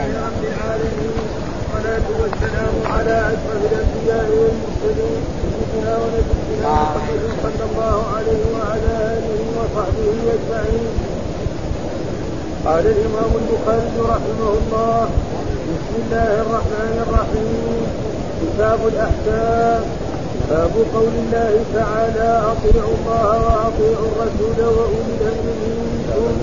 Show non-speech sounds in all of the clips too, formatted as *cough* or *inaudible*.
رب العالمين والصلاة والسلام على أشرف الأنبياء والمرسلين سيدنا ونبينا محمد صلى الله عليه وعلى آله وصحبه أجمعين. قال الإمام البخاري رحمه الله بسم الله الرحمن الرحيم كتاب الأحكام باب قول الله تعالى أطيعوا الله وأطيعوا الرسول وأولي الأمر منكم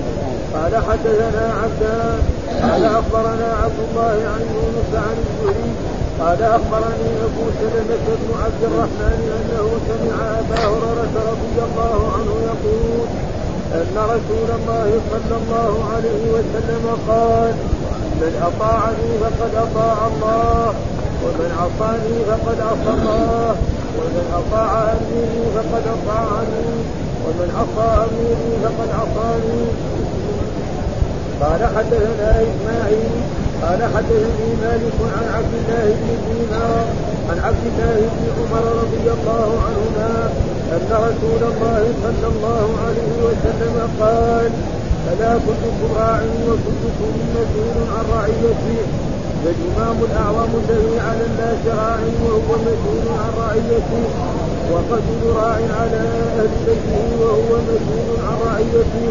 قال حدثنا عبدان قال أخبرنا عبد الله عن يونس عن الزهري قال أخبرني أبو سلمة بن عبد الرحمن أنه سمع أبا هريرة رضي الله عنه يقول أن رسول الله صلى الله عليه وسلم قال من أطاعني فقد أطاع الله ومن عصاني فقد عصى الله ومن أطاع أميري فقد أطاعني ومن عصى أميري فقد عصاني قال حدثنا إسماعيل قال حدثني مالك عن عبد الله بن دينار عن عبد الله بن عمر رضي الله عنهما أن رسول الله صلى الله عليه وسلم قال فلا كلكم راع وكلكم مسؤول عن رعيته فالإمام الأعظم الذي على الناس راع وهو مسؤول عن رعيته والرجل راع على أهل بيته وهو مسؤول عن رعيته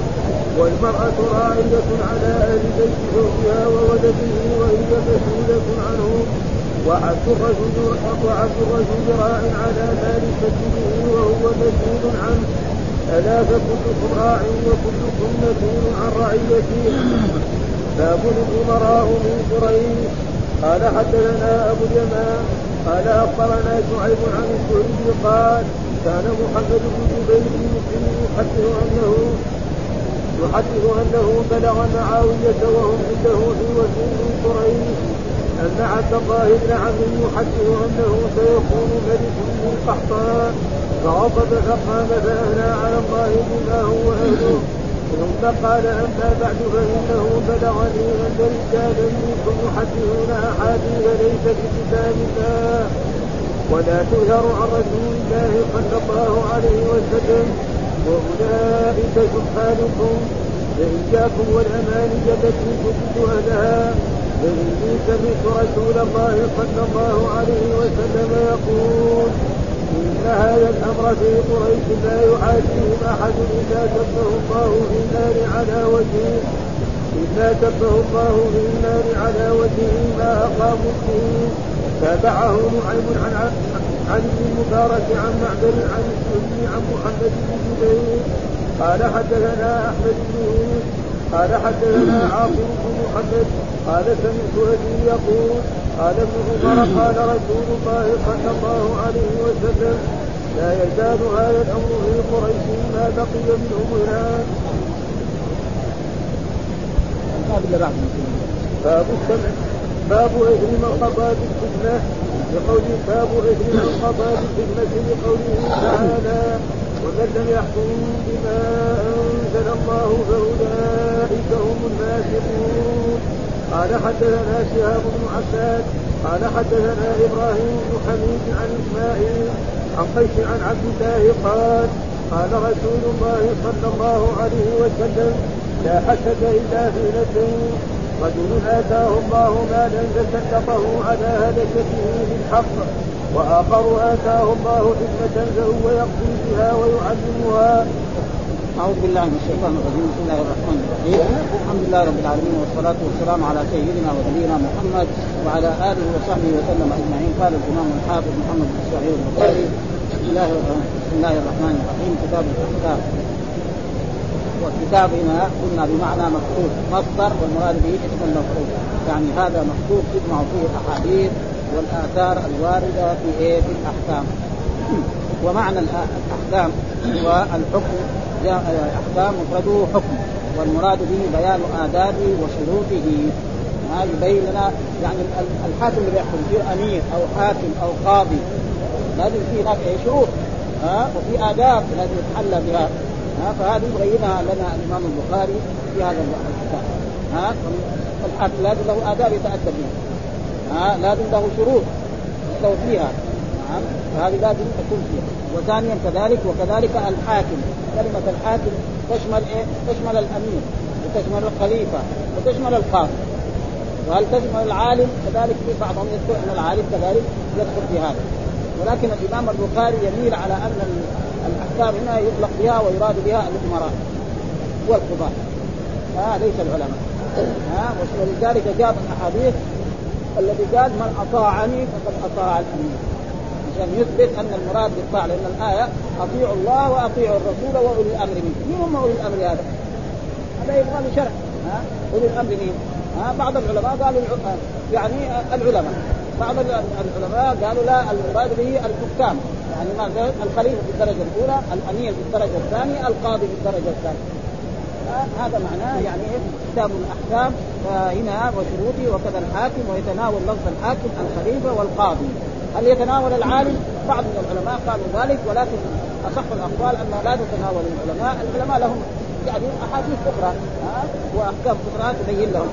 والمرأة راعية على أهل بيت زوجها وولده وهي مسؤولة عنه. وعبد الرجل وعبد الرجل راع على مال سيده وهو مسؤول عنه. ألا فكلكم راع وكلكم مسؤول عن رعيته. باب الأمراء من قريش. قال حدثنا أبو اليمان. قال أخبرنا شعيب عن الزهري قال كان محمد بن جبير بن يحدث أنه يحدث أنه بلغ معاوية وهم عنده في وزير قريش أن عبد الله بن عمرو يحدث أنه سيكون ملك من قحطان فغضب فقام فأهنى على الله بما هو أهله. ثم قال أما بعد فإنه بلغني ان رجالا منكم يحدثون أحاديث ليس في كتاب الله ولا تظهر عن رسول الله صلى الله عليه وسلم. وأولئك سبحانكم. فإياكم والأماني التي كنت أهلها. فإني سمعت رسول الله صلى الله عليه وسلم يقول إن هذا الأمر في قريش لا يعاديهم أحد إلا كفه الله في النار على وجهه إلا كفه الله في النار على وجهه ما أقاموا الدين تابعه نعيم عن عن ابن المبارك عن معبد عن السني عن محمد بن جبير. قال حدثنا أحمد بن قال حدثنا عاصم بن محمد قال سمعت أبي يقول قال ابن عمر *coughs* قال رسول الله صلى الله عليه وسلم لا يزال هذا الأمر في قريش ما بقي منهم هناك. باب السمع. باب اثم من قضى بالخدمه بقول باب اثم من قضى بالخدمه بقوله تعالى ومن لم يحكم بما أنزل الله فأولئك هم الفاسقون. قال حدثنا شهاب بن عباد قال حدثنا إبراهيم بن حميد عن إسماعيل عن قيس عن عبد الله قال قال رسول الله صلى الله عليه وسلم لا حسد إلا في نفسين رجل آتاه الله مالا فسلطه على هلكته بالحق وآخر آتاه الله حكمة فهو يقضي بها ويعلمها. أعوذ بالله من الشيطان الرجيم. بسم الله الرحمن الرحيم. الحمد لله رب العالمين والصلاة والسلام على سيدنا ونبينا محمد وعلى آله وصحبه وسلم أجمعين. قال الإمام الحافظ محمد بن إسماعيل البخاري بسم الله بسم الله الرحمن الرحيم. كتاب الأحكام. والكتاب هنا قلنا بمعنى مكتوب. مصدر والمراد به اسم المفعول يعني هذا مكتوب تجمع فيه الأحاديث والآثار الواردة في إيه؟ في الأحكام. *clears throat* ومعنى الأحكام هو الحكم احكام مفرده حكم والمراد به بيان آدابه وشروطه. ما يبين لنا يعني الحاكم اللي بيحكم في أمير أو حاكم أو قاضي. لازم في هناك شروط ها؟ وفي آداب لازم يتحلى بها ها؟ فهذه يبينها لنا الإمام البخاري في هذا الكتاب ها؟ الحاكم لازم له آداب يتأدب بها ها؟ لازم له شروط يستوي فيها نعم. فهذه لازم تكون فيها. وثانيا كذلك وكذلك الحاكم. كلمة الحاكم تشمل إيه؟ تشمل الأمير وتشمل الخليفة وتشمل القاضي وهل تشمل العالم؟ كذلك في بعضهم يذكر إن العالم كذلك يدخل في هذا. ولكن الإمام البخاري يميل على أن الأحكام هنا يطلق بها ويراد بها الأمراء والقضاة آه ليس العلماء. آه ولذلك جاء الأحاديث الذي قال من أطاعني فقد أطاع الأمير. عشان يثبت أن المراد بالطاعة لأن الآية أطيعوا الله وأطيعوا الرسول وأولي الأمر منكم، مين هم أولي الأمر هذا؟ هذا يبغى له شرع. ها؟ أولي الأمر مين؟ ها؟ بعض العلماء قالوا يعني العلماء. بعض العلماء قالوا لا المراد به الحكام يعني ما الخليفة في الدرجة الأولى الأمير في الدرجة الثانية القاضي في الدرجة الثانية. هذا معناه يعني إيه؟ كتاب الاحكام فهنا وشروطه وكذا الحاكم ويتناول لفظ الحاكم الخليفة والقاضي. هل يتناول العالم؟ بعض من العلماء قالوا ذلك ولكن أصح الأقوال انه لا تتناول العلماء، العلماء لهم يعني أحاديث أخرى وأحكام أخرى تبين لهم.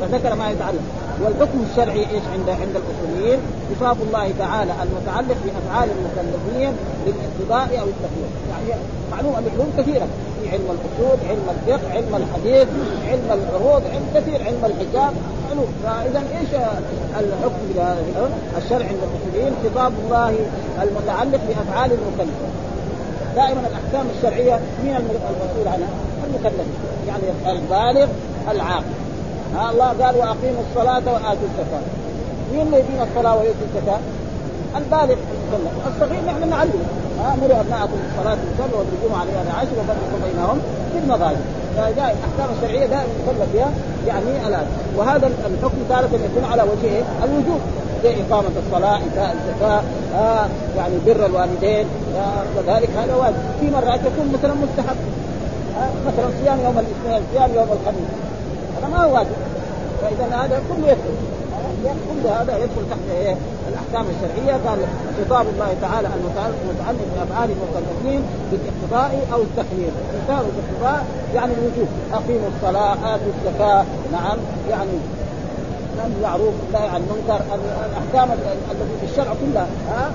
فذكر ما يتعلق. والحكم الشرعي إيش عند عند الأصوليين؟ صفات الله تعالى المتعلق بأفعال المكلفين بالاقتضاء أو التخيير، يعني معلومه العلوم كثيره في علم الأصول، علم الفقه، علم الحديث، علم العروض، علم كثير، علم الحجاب، علوم، فإذا إيش الحكم الشرعي عند الأصوليين؟ خطاب الله المتعلق بأفعال المكلفين. دائما الأحكام الشرعية مين المسؤول عنها؟ المكلفين، يعني البالغ العاقل ها الله قال وأقيموا الصلاة وآتوا الزكاة. مين اللي يدين الصلاة ويؤتي الزكاة؟ البالغ الصغير نحن نعلمه ها مروا أبناءكم بالصلاه والصلاه واضربوهم عليها بعشر وفرقوا بينهم في المضاجع فجاء الأحكام الشرعية دائما يكلف بها يعني الان وهذا الحكم تارة يكون على وجه الوجوب. زي إقامة الصلاة، إيتاء الزكاة، آه يعني بر الوالدين، آه هذا واجب، في مرات يكون مثلا مستحب، آه مثلا صيام يوم الاثنين، صيام يوم الخميس، هذا ما هو واجب. فإذا هذا كله يدخل. كل هذا يدخل تحت إيه؟ الأحكام الشرعية. قال خطاب الله تعالى المتعلق بأفعال المكلفين بالاقتضاء أو التخيير، الإقتضاء والاقتضاء يعني الوجوب، أقيموا الصلاة، آتوا الزكاة، نعم. يعني المعروف والنهي عن المنكر الأحكام التي في الشرع كلها.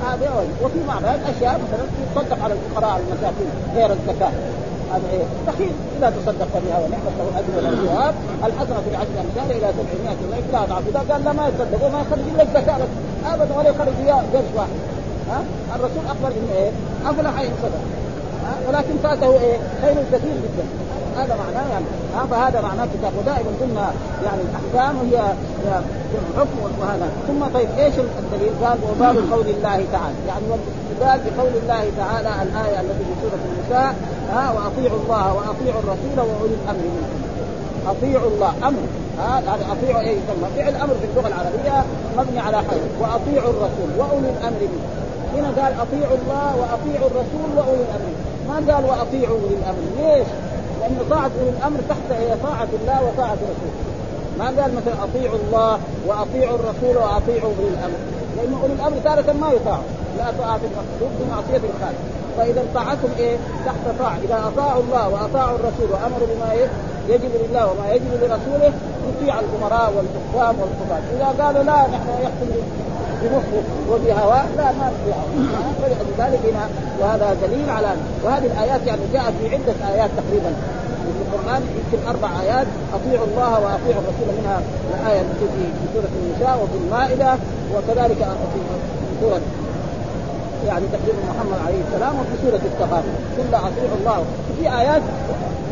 هذه وفي بعضها الأشياء مثلا تصدق على الفقراء المساكين غير الزكاة. هذا إيه؟ بخيل اذا تصدقت بها ونعمت له الاجر والثواب الحسنة في العشر أمثال إلى 700 ضعف لا اضعف إذا قال لا ما يصدق وما يخرج إلا الزكاه بس أبدا ولا يخرج فيها قرش واحد. ها؟ الرسول أخبر إنه إيه؟ أفلح إن صدق. ولكن فاته إيه؟ خير كثير جدا. هذا معناه يعني ها فهذا معناه كتاب. ودائما قلنا يعني الأحكام هي حكم وهذا. ثم طيب إيش الدليل؟ قال وباب قول الله تعالى. يعني والاستدلال بقول الله تعالى الآية التي في سورة النساء ها وأطيعوا الله وأطيعوا الرسول وأولي الأمر منكم. أطيعوا الله أمر. ها هذا أطيعوا إيه يسمى؟ فعل أمر في اللغة العربية مبني على حاجة وأطيعوا الرسول وأولي الأمر منكم. هنا قال أطيعوا الله وأطيعوا الرسول وأولي الأمر ما قال وأطيعوا أولي الأمر؟ ليش؟ لأن طاعة أولي الأمر تحت هي طاعة الله وطاعة رسوله. ما قال مثلا أطيعوا الله وأطيعوا الرسول وأطيعوا أولي الأمر. لأن أولي الأمر تارة ما يطاع. لا طاعة المخلوق بمعصية الخالق. فإذا طاعتهم إيه؟ تحت طاعة. إذا أطاعوا الله وأطاعوا الرسول وأمروا بما إيه؟ يجب لله وما يجب لرسوله يطيع الأمراء والحكام والقضاة إذا قالوا لا نحن يحكم بمخه وبهواه لا ما فلذلك هنا وهذا دليل على وهذه الآيات يعني جاءت في عدة آيات تقريبا. في القرآن يمكن أربع آيات. أطيعوا الله وأطيعوا الرسول منها الآية في سورة النساء وفي المائدة وكذلك في سوره يعني تقريبا محمد عليه السلام وفي سورة التغابن كلها أطيعوا الله. في آيات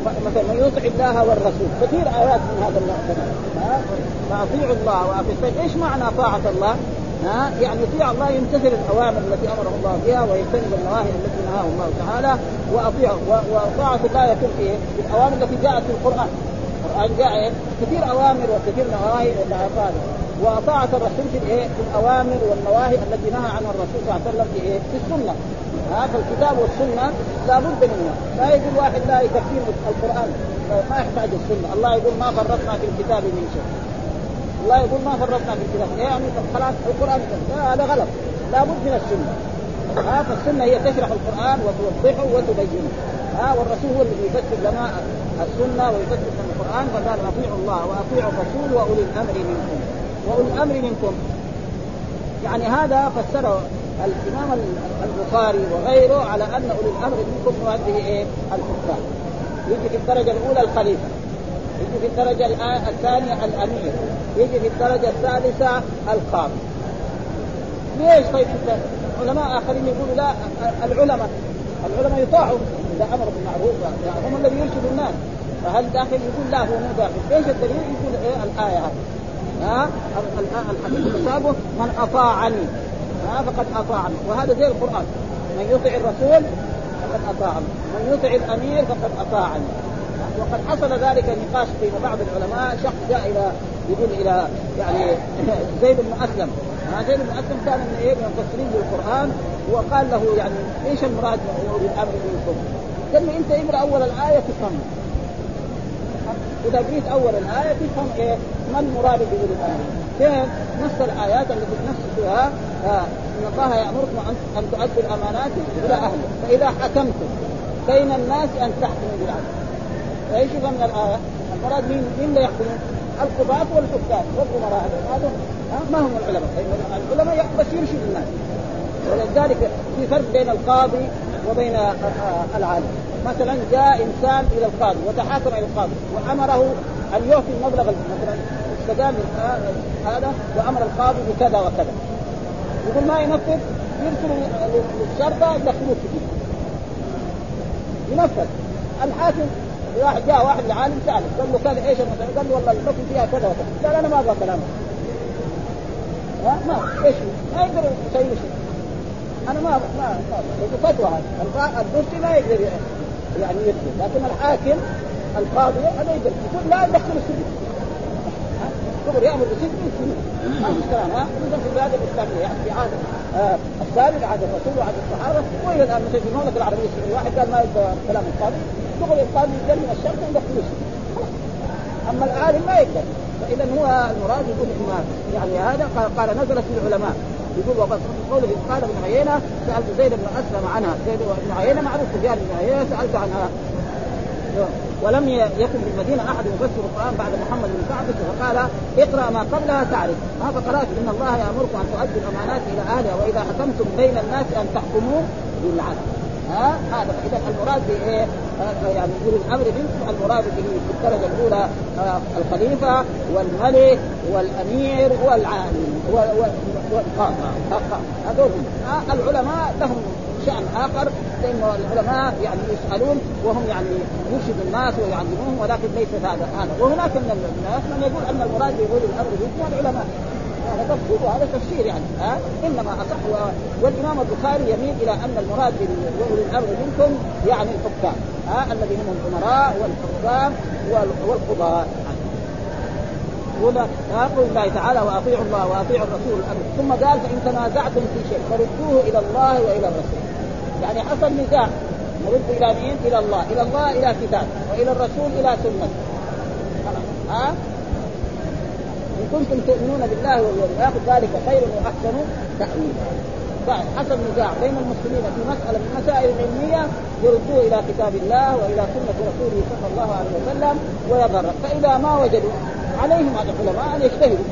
مثلا من يطع الله والرسول. كثير آيات من هذا النوع. فاطيعوا الله وأطيعوا إيش معنى طاعة الله؟ ها يعني يطيع الله يمتثل الأوامر التي امره الله بها ويجتنب النواهي التي نهاه الله تعالى واطيعه وطاعه الله يكون في الأوامر التي جاءت في القرآن القرآن جاء كثير أوامر وكثير نواهي وطاعة الرسول في الايه؟ في الأوامر والنواهي التي نهى عنها الرسول صلى الله عليه وسلم في إيه؟ في السنة. ها فالكتاب والسنة لابد منها، لا يقول واحد لا يكفيه القرآن ما يحتاج السنة، الله يقول ما فرطنا في الكتاب من شيء. الله يقول ما فرطنا في الكتاب، يعني خلاص القرآن لا هذا غلط، لابد من السنة. ها فالسنة هي تشرح القرآن وتوضحه وتبينه. ها والرسول هو الذي يفسر لنا السنة ويفسر لنا القرآن فقال أطيعوا الله وأطيعوا الرسول وأولي الأمر منكم. وأولي الأمر منكم يعني هذا فسره الإمام البخاري وغيره على أن أولي الأمر منكم هذه إيه؟ الحكام يجي في الدرجة الأولى الخليفة يجي في الدرجة الثانية الأمير يجي في الدرجة الثالثة القاضي ليش طيب انت علماء آخرين يقولوا لا العلماء العلماء يطاعوا إذا أمر بالمعروف هم الذي يرشدوا الناس. فهل داخل يقول لا هو مو داخل؟ إيش الدليل يقول إيه الآية هذه؟ ها؟ الحديث المسابه من أطاعني. ها؟ فقد أطاعني. وهذا زي القرآن. من يطع الرسول فقد أطاعني. من يطع الأمير فقد أطاعني. وقد حصل ذلك نقاش بين بعض العلماء شخص جاء إلى يقول إلى يعني *laughs* زيد بن أسلم. زيد بن أسلم كان من إيه؟ من المفسرين للقرآن وقال له يعني إيش المراد بالأمر منكم؟ قال له أنت اقرا أول الآية تفهم. إذا قريت أول الآية تفهم إيه؟ ما المراد باولي الأمر؟ كيف؟ نص الآيات التي تنص فيها آه إن الله يأمركم ان تؤدوا الأمانات إلى اهله فإذا حكمتم بين الناس أن تحكموا بالعدل. فايش من الايه؟ المراد مين مين اللي يحكمون؟ القضاة والحكام. والامراء هذا ما هم العلماء؟ العلماء بس يرشد الناس ولذلك في فرق بين القاضي وبين العالم. مثلا جاء إنسان إلى القاضي وتحاكم إلى القاضي وأمره أن يعطي المبلغ مثلا استدام هذا وأمر القاضي بكذا وكذا. يقول ما ينفذ؟ يرسل للشرطة يدخلوه في ينفذ. الحاكم واحد جاء واحد لعالم ساله قال له كذا إيش المسألة؟ قال له والله الحكم فيها كذا وكذا. قال أنا ما أبغى كلامك ما إيش؟ ما يقدر يسوي شيء. أنا ما ما ما فتوى هذا ما يقدر يعني يفتي لكن الحاكم القاضي هذا يقدر. يقول لا يدخل السجن. يأمر بالسجن ما كلام ها في البلاد الاسلاميه يعني في عهد آه السابق عهد الرسول وعهد الصحابه والى الان مثل في المملكه العربيه السعوديه واحد قال ما يقدر كلام القاضي يقول القاضي يجري من الشرطه ويدخل السجن اما العالم ما يقدر فاذا هو المراد يقول يعني هذا قال نزلت في العلماء يقول وقد قوله قال ابن عيينه سالت زيد بن اسلم عنها زيد بن عيينه معروف سفيان بن عيينه سالت عنها ولم يكن في المدينة أحد يفسر القرآن بعد محمد بن كعب فقال اقرأ ما قبلها تعرف. ما فقرأت؟ إن الله يأمركم أن تؤدوا الأمانات إلى أهلها وإذا حكمتم بين الناس أن تحكموا بالعدل. ها؟ هذا اذا المراد بايه؟ يعني يقول الأمر منكم المراد به في الدرجة الأولى آه الخليفة والملك والأمير والعالم والقاضي هذول آه العلماء لهم شأن آخر لأن العلماء يعني يسألون وهم يعني يرشدوا الناس ويعلموهم ولكن ليس هذا هذا. وهناك من الناس من يقول أن المراد بيقول الأمر منكم العلماء. هذا تفسير وهذا تفسير يعني ها؟ إنما أصح. والإمام البخاري يميل إلى أن المراد باولي الأمر منكم يعني الحكام ها؟ الذين هم الأمراء والحكام والقضاء هنا يقول الله تعالى وأطيعوا الله وأطيعوا الرسول الأمر ثم قال فإن تنازعتم في شيء فردوه إلى الله وإلى الرسول يعني حصل نزاع نرد إلى مين؟ إلى الله، إلى الله إلى كتاب، وإلى الرسول إلى سنة. ها؟ إن كنتم تؤمنون بالله واليوم الآخر ذلك خير وأحسن تأويلا. طيب حصل نزاع. بين المسلمين في مسألة من المسائل العلميه يردوه إلى كتاب الله وإلى سنة رسوله صلى الله عليه وسلم ويضر فإذا ما وجدوا عليهم العلماء أن يجتهدوا.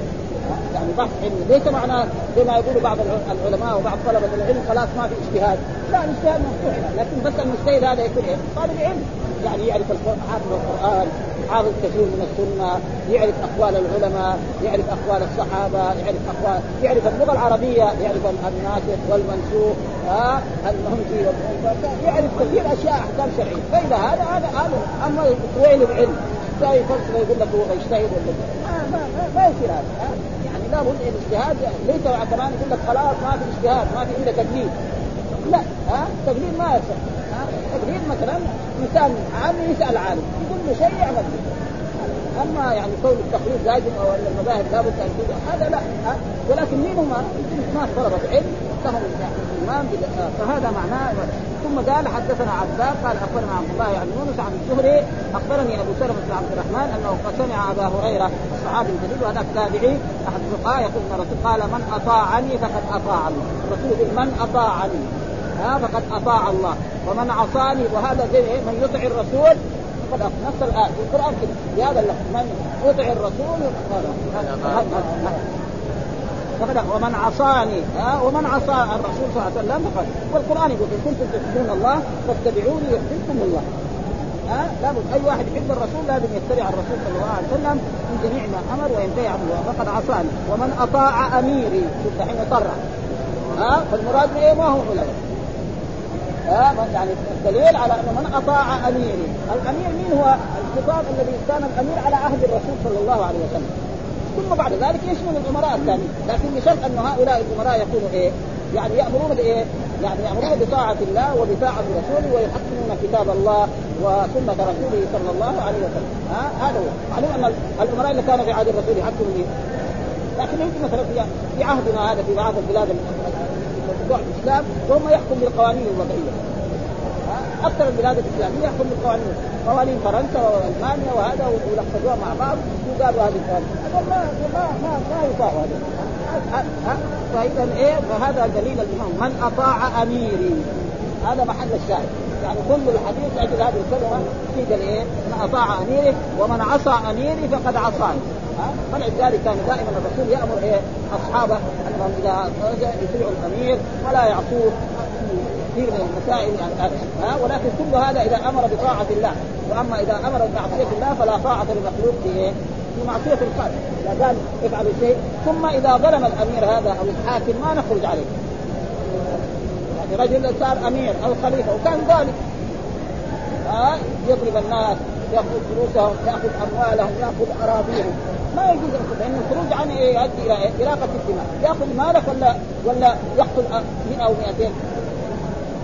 يعني بحث علمي. ليس معناه زي ما يقول بعض العلماء وبعض طلبة العلم خلاص ما في اجتهاد. لا الاجتهاد مفتوح. لكن بس المجتهد هذا يكون؟ طالب علم. يعني يعرف حافظ القرآن. حافظ كثير من السنة يعرف أقوال العلماء يعرف أقوال الصحابة يعرف أقوال يعرف اللغة العربية يعرف الناسخ والمنسوخ ها المنفي يعرف كثير أشياء أحكام شرعية. فإذا هذا هذا أما طويل العلم لا يفصل يقول لك هو يجتهد ولا ما ما ما, يصير هذا يعني لابد الاجتهاد ليس كمان يقول لك خلاص ما في اجتهاد ما في الا تقليد لا ها تقليد ما يصح تقليد مثلا انسان عام يسأل عالم يقول له شيء يعمل أما يعني قول التقليد لازم أو أن المذاهب لابد أن هذا لا؟ ولكن مين هم؟ ناس طلبة علم لهم الايمان فهذا معناه ثم قال حدثنا عباد قال أخبرنا عبد الله عن يونس عن الزهري أخبرني أبو سلمة بن عبد الرحمن أنه قد سمع أبا هريرة الصحابي الجليل وهذا التابعي أحد الفقهاء يقول قال من أطاعني فقد اطاع الله الرسول من أطاعني ها فقد أطاع الله. ومن عصاني وهذا زي من يطع الرسول فقد نص الآية في القرآن كده. بهذا اللفظ من يطع الرسول فقد ومن عصاني ها ومن عصى الرسول صلى الله عليه وسلم فقد والقران يقول إن كنتم تحبون الله فاتبعوني يحببكم الله. ها لابد أي واحد يحب الرسول لازم يتبع الرسول صلى الله عليه وسلم في جميع ما أمر وينتهي عنه فقد عصاني. ومن أطاع أميري شوف دحين يطرع ها فالمراد بإيه؟ ما هو علماء. يعني الدليل على أنه من أطاع أميري، الأمير مين هو؟ الخطاب الذي كان الأمير على عهد الرسول صلى الله عليه وسلم. ثم بعد ذلك يشمل الأمراء الثانيين، لكن بشرط أن هؤلاء الأمراء يكونوا إيه؟ يعني يأمرون بإيه؟ يعني يأمرون بطاعة الله وبطاعة رسوله ويحكمون كتاب الله وسنة رسوله صلى الله عليه وسلم، ها هذا هو، معلوم أن الأمراء اللي كانوا في عهد الرسول يحكموا لكن يمكن مثلا في عهدنا هذا في بعض البلاد موضوع الإسلام وهم يحكم بالقوانين الوضعية. أكثر البلاد الإسلامية يحكم بالقوانين. قوانين فرنسا وألمانيا وهذا ويلخصوها مع بعض وقالوا هذه القوانين. هذا ما ما ما ما يطاع هذا. فإذا إيه؟ فهذا دليل الإمام. من أطاع أميري. هذا محل الشاهد. يعني كل الحديث أجل هذه الكلمة في إيه؟ من أطاع أميره ومن عصى أميري فقد عصاني. فلذلك كان دائما الرسول يأمر إيه؟ أصحابه أنهم إذا يطيعوا الأمير ولا يعصوه. كثير من المسائل يعني ها؟ ولكن كل هذا إذا أمر بطاعة الله. وأما إذا أمر بمعصية الله فلا طاعة للمخلوق في إيه؟ في معصية الخالق إذا قال افعلوا شيء ثم إذا ظلم الأمير هذا أو الحاكم ما نخرج عليه. رجل صار أمير أو خليفة وكان ظالم ها؟ يضرب الناس يأخذ فلوسهم يأخذ أموالهم يأخذ أراضيهم. ما يجوز لأن الخروج عنه إيه؟ يؤدي إلى إيه؟ إراقة الدماء. يأخذ مالك ولا ولا يقتل 100 أو 200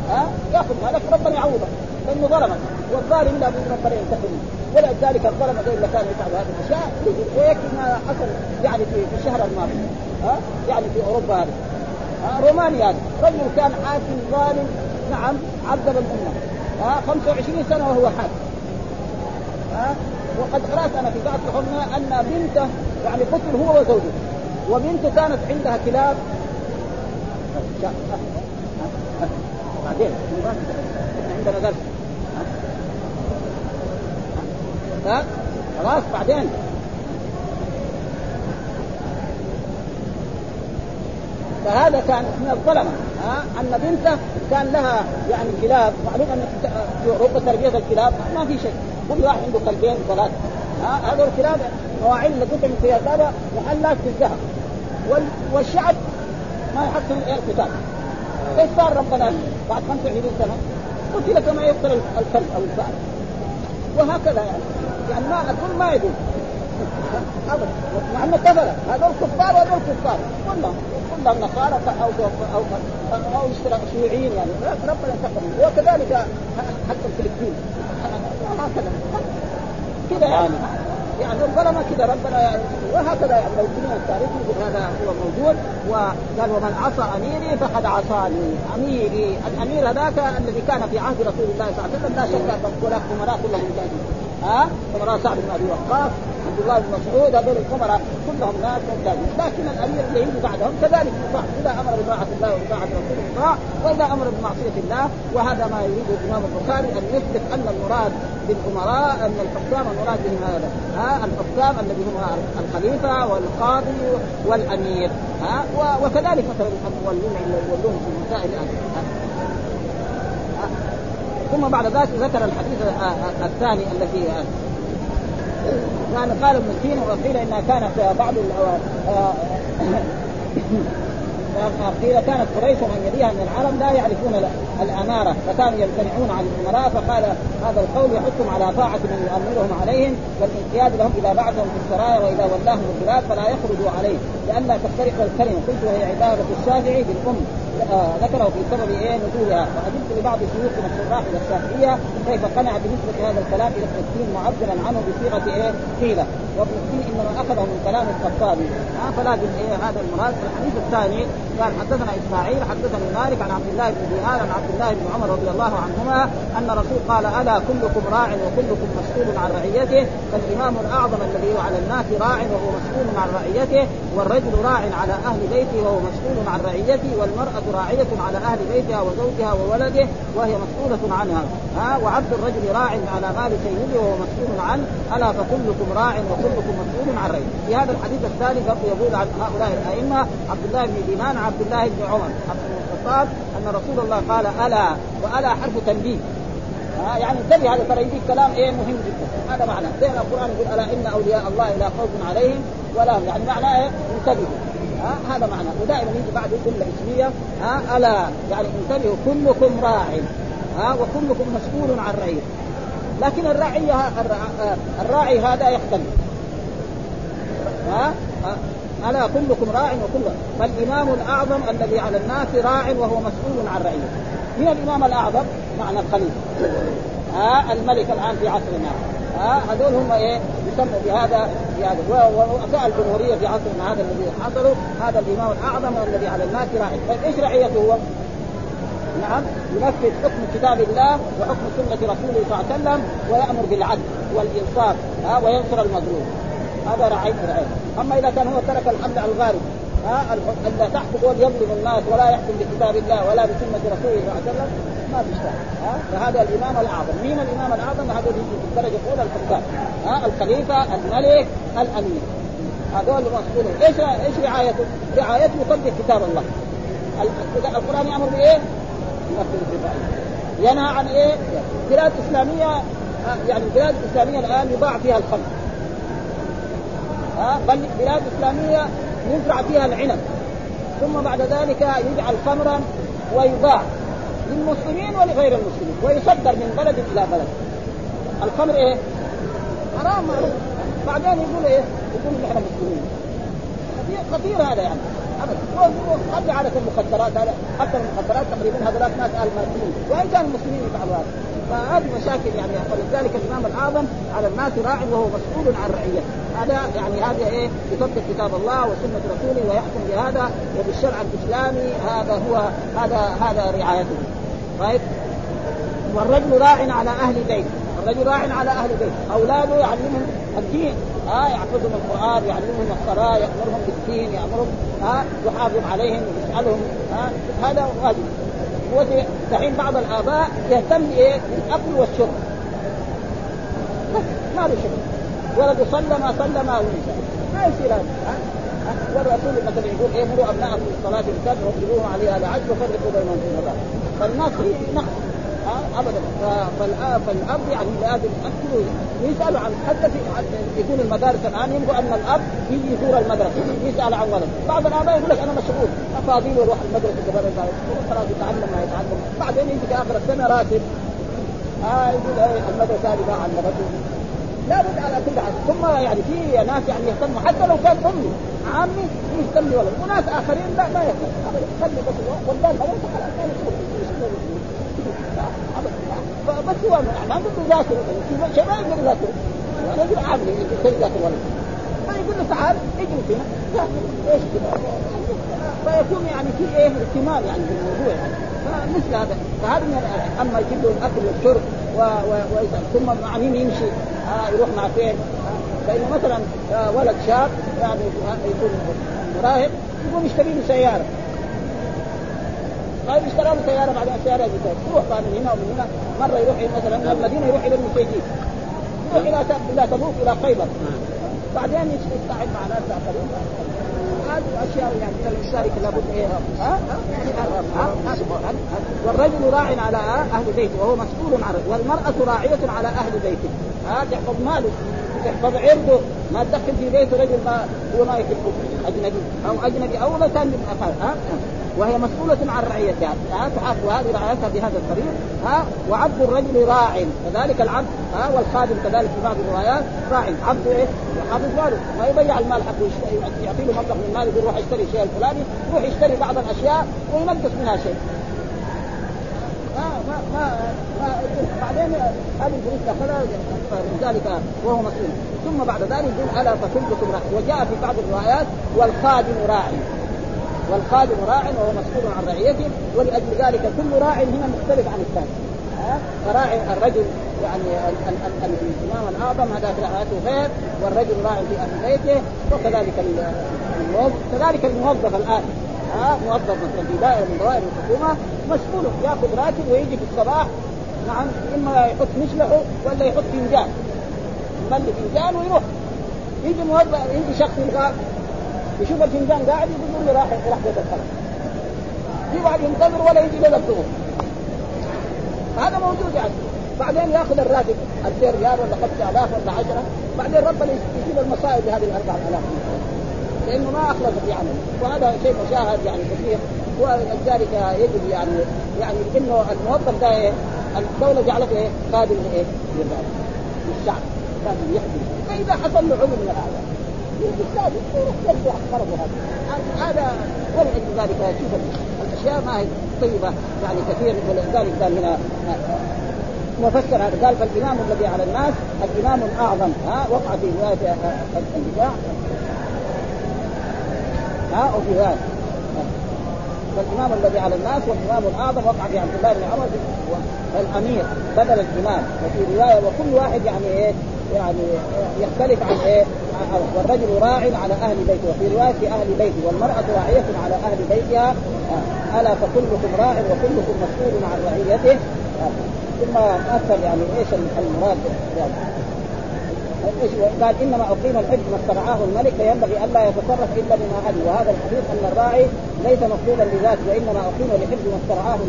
ها؟ يأخذ مالك ربنا يعوضك لأنه ظلمك والظالم لا بد ربنا ينتقم. ولذلك الظلم زي اللي كان يفعل هذه الأشياء. ويكفي ما حصل يعني في الشهر الماضي. ها؟ يعني في أوروبا هذه. رومانيا هذا. رجل كان حاكم ظالم. نعم عذب الامه ها 25 سنة وهو حاكم ها وقد قرات أنا في بعض الحكمة أن بنته يعني قتل هو وزوجته وبنته كانت عندها كلاب. بعدين؟ عندنا درس خلاص بعدين. فهذا كان من الظلمة. ها؟ أن بنته كان لها يعني كلاب معلوم أن في اوروبا تربية الكلاب ما في شيء. كل واحد عنده كلبين ثلاث ها؟ هذول الكلاب مواعين اللي قدم في هذا محلات في الذهب والشعب ما يحصل القتال. كيف صار ربنا بعد 25 سنة؟ قتل كما يقتل الكلب أو الفأر. وهكذا يعني. يعني ما الكل ما يدوم ابدا. مع أنه كفر. هذول كفار وهذول كفار. كلهم كلهم نصارى أو أو أو أو شيوعيين يعني. ربنا انتقم. وكذلك حتى الفلبين. هكذا. كذا يعني. يعني الظلمة كذا. ربنا يعني وهكذا يعني. لو جينا التاريخ يقول هذا هو موجود. وقال ومن عصى أميري فقد عصاني. اميري الأمير هذاك الذي كان في عهد رسول الله صلى الله عليه وسلم لا شك أن الامراء كلهم مجاهدين ها؟ امراء سعد بن أبي وقاص عبد الله بن مسعود هذول الامراء كلهم ناس ممتازين لكن الأمير اللي يجي بعدهم كذلك يطاع إذا أمر بطاعه الله وبطاعه رسوله يطاع وإذا أمر بمعصية الله وهذا ما يريده الإمام البخاري أن يثبت أن المراد بالأمراء أن الحكام المراد بهم هذا. ها؟ الحكام الذي هم الخليفة والقاضي والأمير. ها؟ وكذلك مثلا المولون يولون في مسائل ثم بعد ذلك ذكر الحديث الثاني الذي يعني قال ابن سينا وقيل انها كانت بعض قيل كانت قريش ومن يليها من العرب لا يعرفون الأمارة فكانوا يمتنعون عن الامراء فقال هذا القول يحثهم على طاعة من يؤمرهم عليهم والانقياد لهم إذا بعثهم في السرايا وإذا ولاهم البلاد فلا يخرجوا عليه لئلا تفترق الكلمة. قلت وهي عبادة الشافعي بالأم. آه ذكره في سبب إيه؟ نزولها وعجبت لبعض شيوخنا الشراح الشافعيه كيف قنع بنسبة هذا الكلام إلى السين معبرا عنه بصيغة إيه؟ قيل. وابن السين انما أخذه من كلام الخطابي. فلازم إيه؟ هذا المراد. الحديث الثاني قال حدثنا إسماعيل حدثني مالك عن عبد الله بن دينار عن عبد الله بن عمر رضي الله عنهما أن الرسول قال ألا كلكم راع وكلكم مسؤول عن رعيته فالإمام الأعظم الذي هو على الناس راع وهو مسؤول عن رعيته والرجل راع على أهل بيته وهو مسؤول عن رعيته والمرأة راعية على أهل بيتها وزوجها وولده وهي مسؤولة عنها. ها وعبد الرجل راع على مال سيده وهو مسؤول عنه. ألا فكلكم راع وكلكم مسؤول عن رعيته في هذا الحديث الثاني يقول عن هؤلاء الأئمة عبد الله بن دينان عبد الله بن عمر عبد الخطاب أن رسول الله قال ألا وألا حرف تنبيه. يعني انتبه هذا ترى يجيك كلام إيه مهم جدا. هذا معنى. زي القرآن يقول ألا إن أولياء الله لا خوف عليهم ولا يعني معناه إيه؟ انتبهوا. ها؟ هذا معنى ودائما يجي بعد جمله اسمية ها؟ ألا يعني انتبهوا كلكم راع ها؟ وكلكم مسؤول عن رعيته لكن الرعيه الراعي هذا يختلف. ها؟ ألا كلكم راع وكل فالإمام الأعظم الذي على الناس راع وهو مسؤول عن رعيته من الإمام الأعظم؟ معنى الخليفة ها؟ الملك الآن في عصرنا. ها؟ هذول هم إيه؟ يسموا بهذا بهذا. ورؤساء الجمهورية في عصرنا هذا الذي حصلوا هذا الإمام الأعظم الذي على الناس راعي طيب إيش رعيته هو؟ نعم. ينفذ حكم كتاب الله وحكم سنة رسوله صلى الله عليه وسلم ويأمر بالعدل والإنصاف ها؟ وينصر المظلوم. هذا رعاية رعاية أما إذا كان هو ترك الحمل على الغارب ها ألا تحكم يظلم الناس ولا يحكم بكتاب الله ولا بسنة رسوله صلى الله عليه وسلم ما بيشتغل ها فهذا الإمام الأعظم. مين الإمام الأعظم؟ هذا في الدرجة الأولى الحكام ها الخليفة الملك الأمير. هذول المسؤولون إيش إيش رعايته؟ رعايته يطبق كتاب الله. بإيه؟ ينفذ الكتاب ينهى عن إيه؟ بلاد إسلامية يعني البلاد الإسلامية الآن يباع فيها الخمر. ها بل بلاد إسلامية يزرع فيها العنب. ثم بعد ذلك يجعل خمرا ويباع للمسلمين ولغير المسلمين ويصدر من بلد إلى بلد. الخمر إيه؟ حرام معروف. بعدين يقول إيه؟ يقول نحن مسلمين. خطير هذا يعني. ابدا. قد عاده المخدرات هذا حتى المخدرات تقريبا هذول ناس المسلمين وإن كان المسلمين يفعلوا هذا. فهذه مشاكل يعني ولذلك الإمام الاعظم على الناس راع وهو مسؤول عن رعيته. هذا يعني هذا إيه؟ يطبق كتاب الله وسنة رسوله ويحكم بهذا وبالشرع الإسلامي. هذا هو هذا هذا رعايته. طيب. والرجل راع على أهل بيت. الرجل راع على أهل بيت. أولاده يعلمهم الدين. ها آه يحفظهم القرآن يعلمهم الصلاة يأمرهم بالدين يأمرهم ها آه يحافظ عليهم ويسألهم ها. آه هذا واجب. دحين بعض الآباء يهتم بايه؟ بالأكل والشرب. بس ما له شغل ولد صلى ما صلى ما نسى ما يصير هذا. والرسول مثلا يقول إيه مروا أبناءكم بالصلاه الكبر واضربوهم عليها لعج وفرقوا بينهم في الصلاه فالناس نقص. ابدا. فالاب يعني لازم ياكلوا ويسالوا عن حتى في يكون المدارس الآن يبغوا أن الاب يجي يزور المدرسة. يسأل عن ولد. بعض الآباء يقول لك أنا مشغول. أفاضيل وأروح المدرسة قبل خلاص يتعلم ما يتعلم. بعدين يجي في آخر السنة راتب. آه يقول إيه المدرسة هذه ما علمته لا بد على كل حال. ثم يعني في ناس يعني يهتموا. حتى لو كان أمي عمي يهتم ولد وناس آخرين لا ما يهتم. خلي بس والدار مدرسه خلاص ما بس هو ما عنده يذاكر شيء ما يقدر يذاكر رجل عامل يقدر يذاكر ولد فيقول له تعال اجلس هنا ذاكر إيش كذا فيكون يعني في إيه اهتمام يعني بالموضوع يعني فمثل هذا فهذا من اما يجيب له الاكل والشرب و... و... ويسأل ثم مع مين يمشي آه يروح مع فين آه فإنه مثلا آه ولد شاب يعني يكون مراهق يقوم يشتري له سيارة طيب اشترى له سيارة بعد السيارة دي يروح بقى من هنا ومن هنا. مرة يروح مثلا من المدينة يروح إلى المسيجين يروح إلى إلى تبوك إلى خيبر. بعدين يستعد مع ناس آخرين. هذه أشياء يعني كالمشترك لابد إيه ها؟ والرجل راع على أهل بيته وهو مسؤول عن والمرأة راعية على أهل بيته. ها؟ تحفظ ماله تحفظ عرضه. ما تدخل في بيت رجل ما هو ما يحبه. أجنبي. أو أجنبي أو مثلا من ها؟ وهي مسؤولة عن رعيتها. ها تحافظ هذه رعايتها بهذا الطريق ها وعبد الرجل راع. كذلك العبد ها والخادم كذلك في بعض الروايات راع. عبد إيه؟ يحافظ ماله ما يضيع المال حقه يعطي له مبلغ من المال يقول روح اشتري الشيء الفلاني يروح يشتري بعض الأشياء وينقص منها شيء. ما ما ما, بعدين هذه الفلوس تاخذها لذلك وهو مسؤول. ثم بعد ذلك يقول ألا فكلكم راع وجاء في بعض الروايات والخادم راعي والخادم راع وهو مسؤول عن رعيته ولأجل ذلك كل راع هنا مختلف عن الثاني. فراعي الرجل يعني الإمام الأعظم هذا رعايته غير والرجل راع في أهل بيته وكذلك الموظف كذلك الموظف الآن. ها؟ موظف مثلا في دائرة من دوائر الحكومة مسؤول يأخذ راتب ويجي في الصباح نعم إما يحط مشلحه ولا يحط فنجان. يملي فنجان ويروح. يجي موظف يجي شخص يلقى يشوف الفنجان قاعد يقول له راح راح بيت الخلق. في واحد ينتظر ولا يجي له الظهر هذا موجود يعني. بعدين ياخذ الراتب 2000 ريال ولا 5000 ولا 10 بعدين ربنا يجيب المصائب لهذه ال 4000 لأنه ما أخلص في عمله وهذا شيء مشاهد يعني كثير. ولذلك يجب يعني يعني إنه الموظف ده إيه؟ الدولة جعلته إيه؟ خادم لايه؟ للشعب خادم يخدم فإذا حصل له عمر من بالتالي يرجع فرضه هذا هذا ولعند ذلك شوف الاشياء ما هي طيبه يعني كثير ولذلك قال هنا وفسر هذا قال فالامام الذي على الناس الامام الاعظم ها وقع في روايه النساء ها وفي هذا فالامام الذي على الناس والإمام الأعظم. وقع في عبد الله بن عمر الامير بدل الامام وفي رواية وكل واحد يعني إيه؟ يعني يختلف عن إيه؟ والرجل راع على أهل بيته. وفي رواية أهل بيته والمرأة راعية على أهل بيتها. ألا فكلكم راع وكلكم مسؤول عن رعيته. ثم مثل يعني إيش المراد؟ يعني قال إنما أقيم الحج ما استرعاه الملك فينبغي الا يتصرف إلا بما علم. وهذا الحديث أن الراعي ليس مطلوبا لذاته وإنما أقيم لحفظ ما استرعاه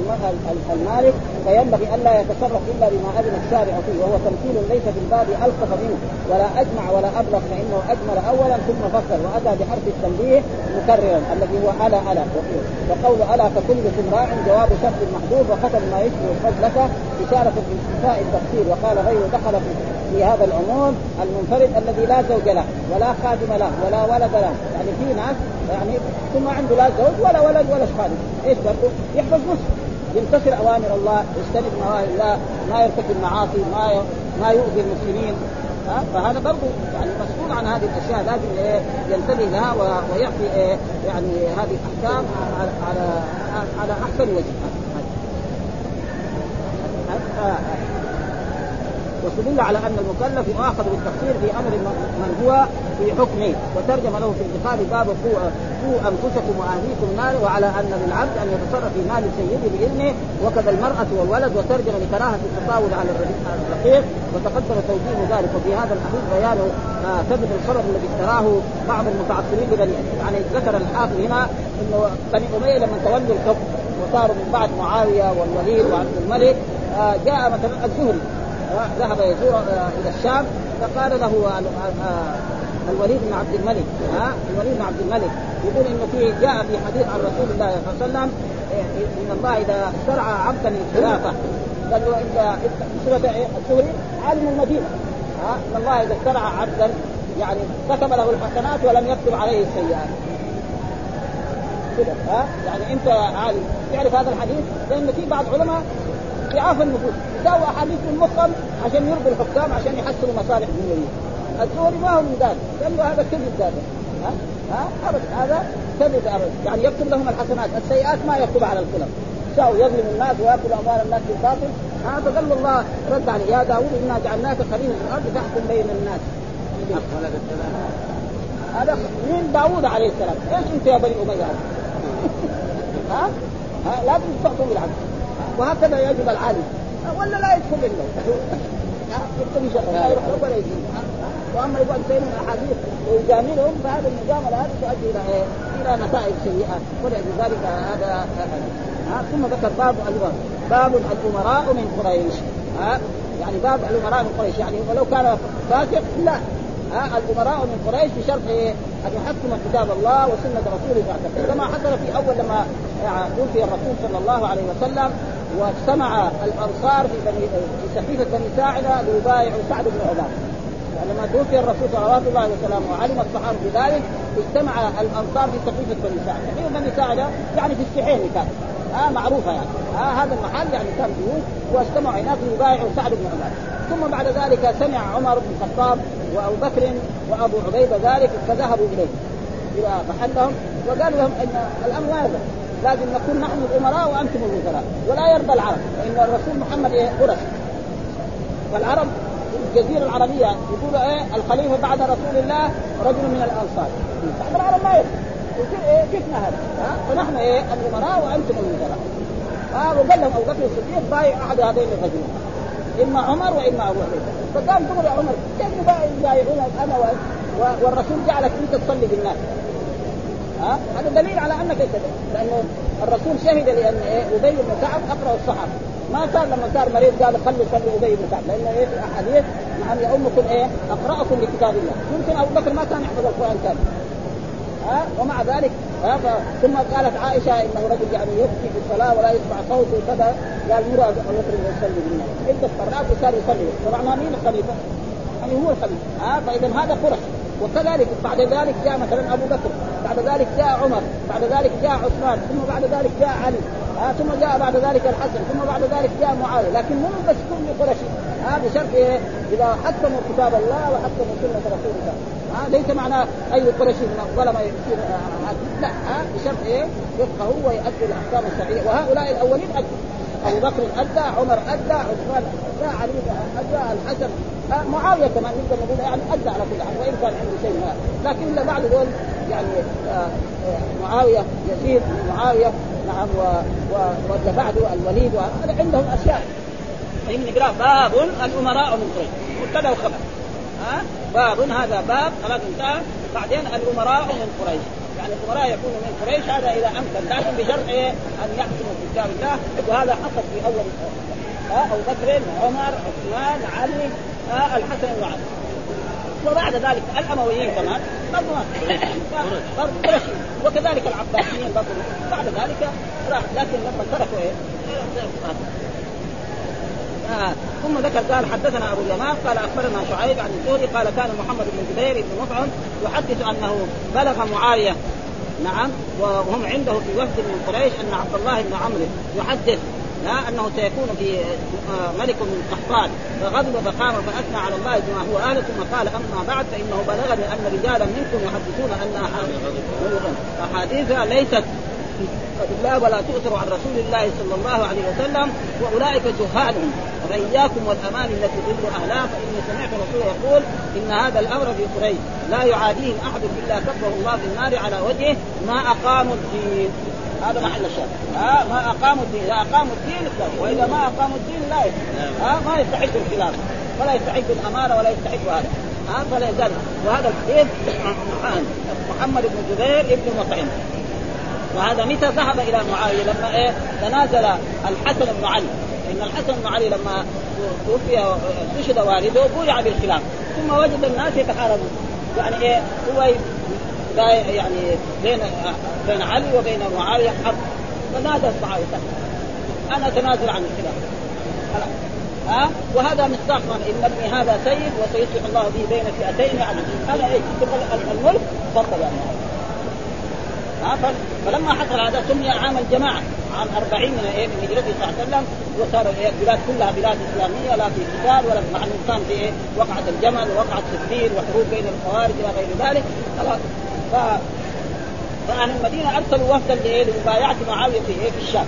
المالك فينبغي الا يتصرف إلا بما اذن الشارع فيه. وهو تمثيل ليس في الباب ألطف منه ولا أجمع ولا أبلغ فإنه أجمل اولا ثم فصل وأتى بحرف التنبيه مكررا الذي هو الا الا وقول ألا فكلكم راع جواب شرط محدود وختم ما يشبه الفضلة إشارة بانتفاء التفسير. وقال غيره دخل في هذا العموم المنفرد الذي لا زوج له ولا خادم له ولا ولد له. يعني في ناس يعني ثم عنده لا زوج ولا ولد ولا خادم. إيش برضه يحفظ نفسه يمتثل أوامر الله يجتنب نواهي الله ما يرتكب معاصي ما ما يؤذي المسلمين. ها؟ فهذا برضه يعني مسؤول عن هذه الأشياء. لازم إيه؟ ينتبه لها ويعطي إيه؟ يعني هذه الأحكام على على على أحسن وجه. واستدل على أن المكلف يؤاخذ بالتقصير في أمر من هو في حكمه وترجم له في الانتقال باب قوا أنفسكم وأهليكم نار وعلى أن للعبد أن يتصرف في مال سيده بإذنه وكذا المرأة والولد وترجم لكراهة التطاول على الرقيق وتقدم توجيه ذلك. وفي هذا الحديث بيان آه كذب الخبر الذي اشتراه بعض المتعصبين لبني يعني ذكر الحافظ هنا إنه بني أمية لما تولوا الحكم وصاروا من بعد معاوية والوليد وعبد الملك آه جاء مثلا الزهري. ذهب يزور إلى الشام فقال له آه، الوليد بن عبد الملك ها؟ الوليد بن عبد الملك يقول انه في جاء في حديث عن رسول الله صلى الله عليه وسلم إن الله إذا استرعى عبدا للخلافه قال له انت سورة الزهري عالم المدينة ها؟ إن الله إذا استرعى عبدا يعني كتب له الحسنات ولم يكتب عليه السيئات. كده ها؟ يعني أنت عالم. تعرف هذا الحديث؟ لأن في بعض علماء ضعاف النفوس. يساوي احاديث من مخهم عشان يرضوا الحكام عشان يحصلوا مصالح دنيويه الزهري ما هو من ذلك لأنه هذا كذب ذاته. ها؟ ها؟ ابدا هذا كذب ابدا يعني يكتب لهم الحسنات. السيئات ما يكتب على الخلف يساوي يظلم الناس ويأكل أموال الناس بالباطل. ها؟ فقال الله رد عليه. يا داوود إنا جعلناك خليفه في الأرض تحكم بين الناس. هذا من داوود عليه السلام. إيش أنت يا بني أمية؟ ها؟ ها؟ لازم تعطوا بالعدل وهكذا يجب العالم. ولا لا يدخل إلا لا يروح ولا وأما يقعد بين الاحاديث ويجاملهم فهذا المجاملة هذه تؤدي إلى إيه؟ إلى نتائج سيئة. ولذلك هذا ثم ذكر باب باب الأمراء من قريش. ها يعني باب الأمراء من قريش. يعني ولو كان فاسق لا. ها الأمراء من قريش بشرط إيه؟ أن يحكموا كتاب الله وسنة رسوله صلى كما حصل في أول لما توفي الرسول صلى الله عليه وسلم واجتمع الأنصار في بني في سقيفه بني ساعدة ليبايعوا سعد بن عباده لما توفي الرسول صلوات الله وسلامه وعلم الصحابة بذلك اجتمع الأنصار في سقيفه بني ساعدة، سقيفه بني ساعدة يعني في السحين كان آه معروفة يعني. آه هذا المحل يعني كان بيوت واجتمعوا هناك ليبايعوا سعد بن عباده ثم بعد ذلك سمع عمر بن الخطاب وأبو بكر وأبو عبيدة ذلك فذهبوا إليه إلى محلهم وقالوا لهم إن الأمر هذا لازم نكون نحن الأمراء وأنتم الوزراء ولا يرضى العرب لأن الرسول محمد إيه قرش والعرب الجزيرة العربية يقولوا إيه الخليفة بعد رسول الله رجل من الأنصار. العرب ما يرضى. إيه فتنه هذا ها؟ فنحن إيه الأمراء وأنتم الوزراء. ها وقال لهم أبو بكر الصديق بايع أحد هذين الرجلين. إما عمر وإما أبو عبيدة. فقام تقول يا عمر كيف يبايعونك أنا والرسول جعلك انت تصلي بالناس؟ ها؟ هذا دليل على أنك أنت لأنه الرسول شهد لأن إيه؟ أبي بن كعب أقرأ الصحابة. ما كان لما صار مريض قال خلوا صلوا أبي بن كعب. لأن إيه؟ في الاحاديث نعم يؤمكم إيه؟ أقرأكم لكتاب الله. يمكن أبو بكر ما كان يحفظ القرآن كامل. ها؟ ومع ذلك ها؟ ثم قالت عائشة إنه رجل يعني يبكي في الصلاة ولا يسمع صوته وكذا. قال مرى أبو بكر يصلي بالناس. عدة مرات وصار يصلي. طبعا مين الخليفة؟ يعني هو الخليفة ها؟ فإذا هذا قرش وكذلك بعد ذلك جاء مثلا أبو بكر بعد ذلك جاء عمر بعد ذلك جاء عثمان ثم بعد ذلك جاء علي آه ثم جاء بعد ذلك الحسن ثم بعد ذلك جاء معاوية. لكن مو بس كل قرشي آه بشرط إيه؟ إذا حكموا كتاب الله وحكموا سنة رسول الله. آه ليس معنى أي قرشي من الظلمه يصير آه لا آه بشرط إيه؟ يبقى هو يؤدي الأحكام الشرعية. وهؤلاء الأولين أدوا. أبو بكر أدى عمر أدى عثمان أدى علي أدى الحسن. معاوية كمان نقدر نقول يعني أدى على كل حال وإن كان عنده شيء ما. لكن إلا بعد دول يعني معاوية يزيد معاوية نعم. واللي بعده الوليد وهذا عندهم أشياء. فإن نقرأ. باب الأمراء من قريش. مبتدأ وخبر باب هذا باب خلاص انتهى. بعدين الأمراء من قريش. يعني الأمراء يكونوا من قريش هذا إذا أمكن. لكن بشرط إيه؟ أن يحكموا في كتاب الله. وهذا حصل في أول ها أبو بكر عمر عثمان علي ها الحسن بن علي وبعد ذلك الأمويين كمان. برضه قرشي وكذلك العباسيين برضه بعد ذلك راح. لكن لما تركوا إيه؟ آه. ثم ذكر قال حدثنا أبو اليمان قال أخبرنا شعيب عن الزهري قال كان محمد بن جبير بن مطعم يحدث أنه بلغ معاوية. نعم. وهم عنده في وفد من قريش أن عبد الله بن عمرو يحدث لا أنه سيكون في ملك من قحطان. فغضب فقام فأثنى على الله بما هو أهل ثم قال أما بعد فإنه بلغني أن رجالا منكم يحدثون أن أحاديثها ليست بالله ولا تؤثر عن رسول الله صلى الله عليه وسلم وأولئك جهالهم فاياكم والأمان التي تضر أهلها فاني سمعت رسول يقول إن هذا الأمر في قريش. لا يعاديهم أحد إلا كفه الله في النار على وجهه. ما أقاموا الدين. هذا محل الشاهد ها؟ ما أقاموا الدين. إذا أقاموا الدين وإذا ما أقاموا الدين لا. ها؟ ما يستحق الخلاف. ولا يستحق الاماره ولا يستحق هذا. ها؟ فلا يزال. وهذا الحديث *coughs* محمد بن جبير بن مطعم. وهذا متى ذهب إلى معاويه لما إيه؟ تنازل الحسن بن علي. إن الحسن بن علي لما توفي استشهد والده بويع بالخلاف. ثم وجد الناس يتحاربون. يعني إيه؟ هو يعني بين بين علي وبين معاويه حرب فنادى معاويه أنا أتنازل عن الخلاف. ها؟ وهذا مصداق إن ابني هذا سيد وسيصلح الله به بين فئتين. يعني هذا إيه؟ الملك تفضل يعني فلما حصل هذا سمي عام الجماعة عام 40 من إيه من هجرته صلى الله عليه وسلم وصار إيه البلاد كلها بلاد إسلامية لا في قتال ولا مع إنه كان في إيه وقعة الجمل ووقعه سفين وحروب بين الخوارج إلى غير ذلك. خلاص. ف فأهل المدينة أرسلوا وفدا لإيه لمبايعة معاوية في إيه في الشام.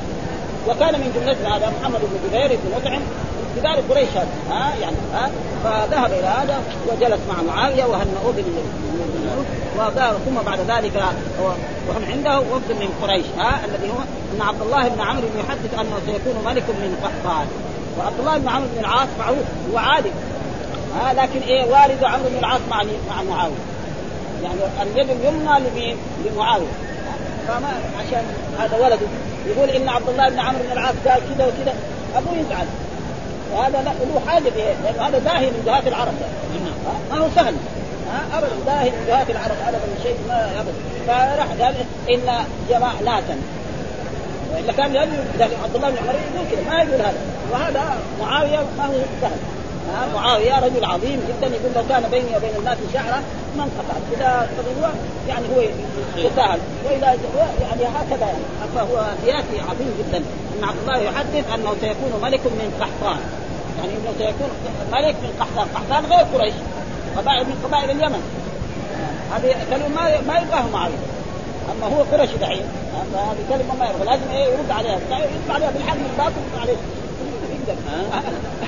وكان من جملتنا هذا محمد بن جبير بن مطعم كبار قريش هذا ها يعني ها فذهب إلى هذا وجلس مع معاوية وهنؤوه وذهب ثم بعد ذلك وهم عنده وفد من قريش ها الذي هو إن عبد الله بن عمرو يحدث أنه سيكون ملك من قحطان. وعبد الله بن عمرو بن العاص معروف هو عادل ها لكن إيه والد عمرو بن العاص مع مع معاوية. يعني اليد اليمنى لمين؟ لمعاوية. فما عشان هذا ولده. يقول إن عبد الله بن عمرو بن العاص قال كذا وكذا أبوه يزعل. وهذا له حاجة به هذا. داهي من دهاة العرب. ما هو سهل. ابدا. داهي من دهاة العرب. ابدا شيء ما ابدا. فراح قال إن جماعة ناسا والا كان عبد الله بن عمر يقول كذا ما يقول هذا. وهذا معاوية ما هو سهل. ها؟ معاوية رجل عظيم جدا. يقول لو كان بيني وبين الناس شعره ما انقطعت. إذا هو يعني هو يتساهل. وإذا يعني هكذا يعني. فهو سياسي عظيم جدا. إن عبد الله يحدث أنه سيكون ملك من قحطان. يعني إنه سيكون ملك من قحطان، قحطان غير قريش. قبائل من قبائل اليمن. هذه كلمة ما ما يبغاه معاويه أما هو قرشي دحين. فهذه كلمة ما يبغى لازم إيه يرد عليها. يرد عليها بالحق من الباطل يرد عليه.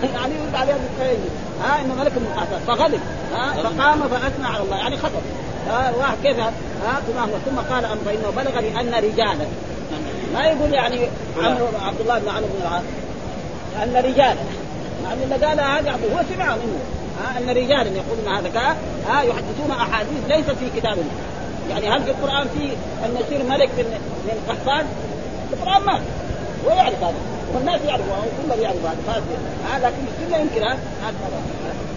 *laughs* يعني يرد عليها بالخير ها إنه ملك من قحطان. فغضب ها فقام فأثنى على الله. يعني خطب. ها واحد كيف ها بما هو ثم قال فانه بلغني ان رجالا. ما يقول يعني عمرو عبد الله بن عمرو بن العاص. أن رجالا. يعني اللي قال هذا هو سمع منه. ها أن رجالا يقولون هذا كا ها يحدثون أحاديث ليست في كتابنا يعني هل في القرآن في أن يصير ملك من من قحطان؟ القرآن ما هو يعرف هذا. والناس يعرفوا كلهم يعرفوا هذا لكن السنة يمكن هذا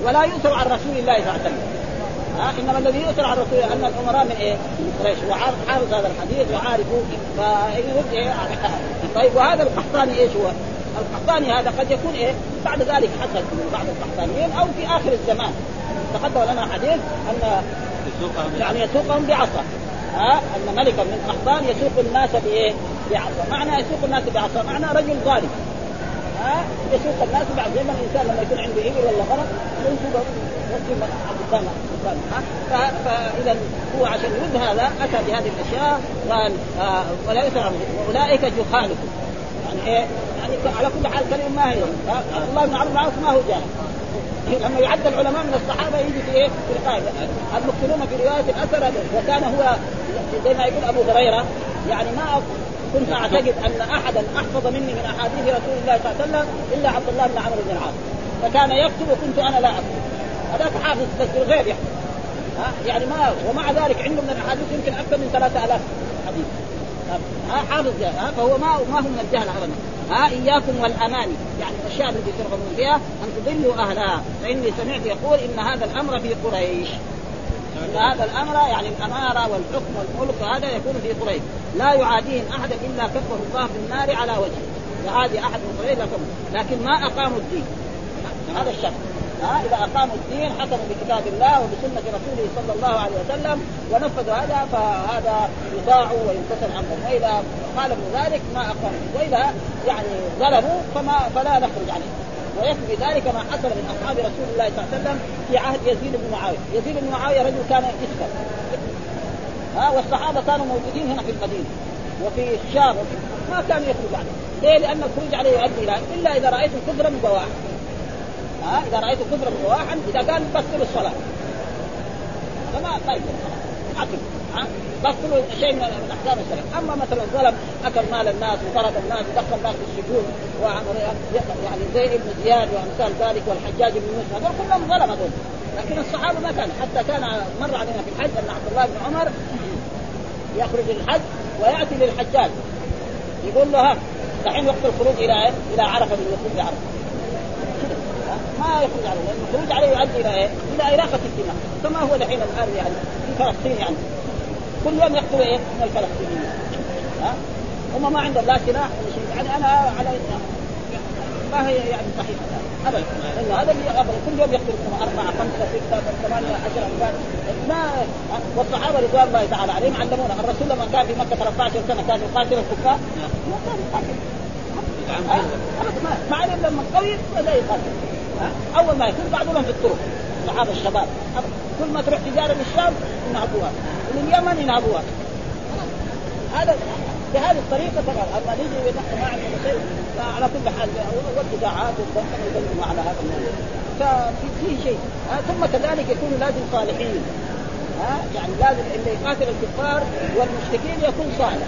ولا يؤثر عن رسول الله صلى الله عليه وسلم. ها إنما الذي يؤثر عن رسول الله أن الأمراء من إيه؟ من قريش. وحافظ هذا الحديث وعارفه فيرد إيه طيب وهذا القحطاني إيش هو؟ القحطاني هذا قد يكون إيه؟ بعد ذلك حصل من بعض القحطانيين أو في آخر الزمان. تقدم لنا حديث أن يعني يسوقهم بعصا. ها؟ أن ملكا من قحطان يسوق الناس بإيه؟ بعصا، معنى يسوق الناس بعصا، معنى رجل ظالم. ها؟ يسوق الناس بعد زي ما الإنسان لما يكون عنده إبل ولا غنم ينسب قدام فاذا هو عشان يرد هذا أتى بهذه الأشياء قال آه ولا يسر واولئك جهالكم. يعني إيه؟ يعني على كل حال كلمه ما هي. الله بن عمرو ما هو جاهل. لما يعد العلماء من الصحابة يجي في إيه؟ في القاعدة. المكثرون في رواية الأثر وكان هو زي ما يقول أبو هريرة يعني ما كنت أعتقد أن أحدا أحفظ مني من أحاديث رسول الله صلى الله عليه وسلم إلا عبد الله بن عمرو بن العاص. فكان يكتب وكنت أنا لا أكتب. هذاك حافظ بس يحفظ ها؟ يعني ما ومع ذلك عنده من الأحاديث يمكن أكثر من 3000 حديث. حافظ ها؟ فهو ما ما هو من الجهل ابدا ها إياكم والأماني. يعني الاشياء التي ترغبون فيها أن تضلوا أهلها. فإني سمعت يقول إن هذا الأمر في قريش. إن هذا الأمر يعني الأمارة والحكم والملك هذا يكون في قريش. لا يعاديهم احدا إلا كفه الله في النار على وجهه. يعادي أحد من قريش لكن ما أقاموا الدين. هذا الشرط. ها إذا أقاموا الدين حكموا بكتاب الله وبسنة رسوله صلى الله عليه وسلم ونفذوا هذا فهذا يطاع ويمتثل امرهم واذا خالفوا ذلك ما اقاموا واذا يعني ظلموا فما فلا نخرج عليه. ويكفي ذلك ما حصل من أصحاب رسول الله صلى الله عليه وسلم في عهد يزيد بن معاوية، يزيد بن معاوية رجل كان يسكر ها والصحابة كانوا موجودين هنا في المدينة وفي الشام. ما كان يخرج عليه، ليه؟ لأن الخروج عليه يؤدي إلى إلا إذا رأيتم كفرا بواحد ها؟ إذا رأيت كفرا بواحا إذا قال بطلوا الصلاة. فما ما يقول حكم ها؟ بطلوا شيء من أحكام الشريعة. أما مثلا ظلم أكل مال الناس وضرب الناس ودخل الناس في السجون يعني زي ابن زياد وأمثال ذلك والحجاج بن يوسف هذول كلهم ظلم هذول. لكن الصحابة ما كان حتى كان مر علينا في الحج أن عبد الله بن عمر يخرج للحج ويأتي للحجاج. يقول له ها دحين وقت الخروج إلى إلى عرفة بالوقوف بعرفه ما يخرج عليه لأن الخروج عليه يؤدي إلى إيه؟ إلى اراقه الدماء كما هو دحين الآن يعني في فلسطين يعني. كل يوم يقتلوا إيه؟ من الفلسطينيين. ها؟ هم ما عندهم لا سلاح ولا شيء. يعني أنا على ما هي يعني صحيحة. ابدا. لأنه هذا اللي كل يوم يقتلوا أربعة خمسة ستة ثمانية عشر انفار ما والصحابة رضوان الله تعالى عليهم علمونا. الرسول لما كان في مكة 13 سنة كان يقاتل الكفار. ما كان يقاتل. ما علم لما قوي بدا يقاتل. أول ما يكون بعضهم في الطرق. الصحابه الشباب. كل ما تروح تجارة للشام ينهبوها ولليمن ينهبوها هذا بهذه الطريقة طبعا. أما نجي ونحن ما عندنا شيء فعلى كل حال والبضاعات والبنك يدلوا على هذا الموضوع. ففي في شيء. ثم كذلك يكون لازم صالحين. ها؟ يعني لازم اللي يقاتل الكفار والمشركين يكون صالح.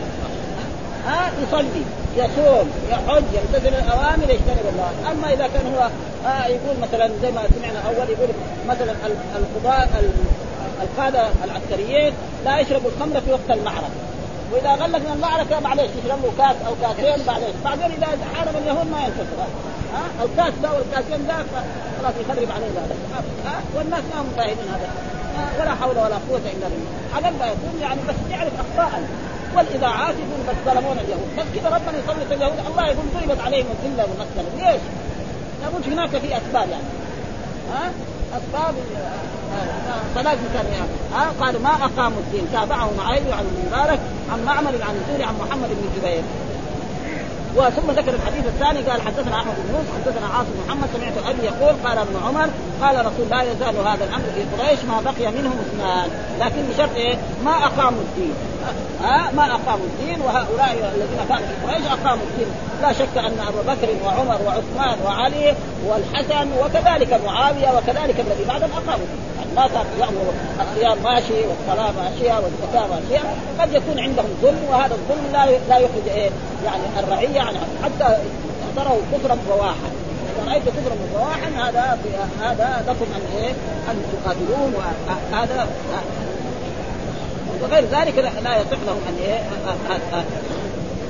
ها يصلي يصوم يحج يمتثل الاوامر يجتنب الله. أما إذا كان هو آه يقول مثلا زي ما سمعنا أول يقول مثلا القضاء القادة العسكريين لا يشربوا الخمر في وقت المعركة. وإذا غلق من المعركة معلش يشرب كاس أو كاسين بعدين بعدين إذا حارب اليهود ما ينتصر. ها الكاس ده والكاسين ده خلاص يخرب عليه ها والناس ما هم فاهمين هذا. ولا حول ولا قوة إلا بالله. على ما يكون يعني بس يعرف اخطاء والإذاعات يقول بس ظلمون اليهود. بس كذا ربنا يسلط اليهود. الله يقول ضربت عليهم الذلة والمسكنه ليش؟ لابد هناك في أسباب يعني. ها؟ أسباب فلازم كان يعني ها؟ قالوا ما أقاموا الدين. تابعه معاذ عن المبارك عن معمر عن الزهري عن محمد بن جبير. وثم ذكر الحديث الثاني قال حدثنا أحمد بن يوسف حدثنا عاصم محمد سمعت أبي يقول قال ابن عمر قال رسول لا يزال هذا الأمر في قريش ما بقي منهم اثنان. لكن بشرط إيه؟ ما أقاموا الدين. ها؟ ما أقاموا الدين وهؤلاء الذين كانوا في قريش أقاموا الدين. لا شك أن أبو بكر وعمر وعثمان وعلي والحسن وكذلك معاوية وكذلك الذي بعدهم أقاموا الدين. ما كان يامر الصيام ماشي والصلاة ماشية والزكاة ماشية. قد يكون عندهم ظلم وهذا الظلم لا لا يخرج إيه؟ يعني الرعية عنها حتى تروا كفرا بواحا رأيت كفرا بواحا هذا هذا لكم أن إيه؟ أن تقاتلوهم وهذا وغير ذلك لا يصح لهم أن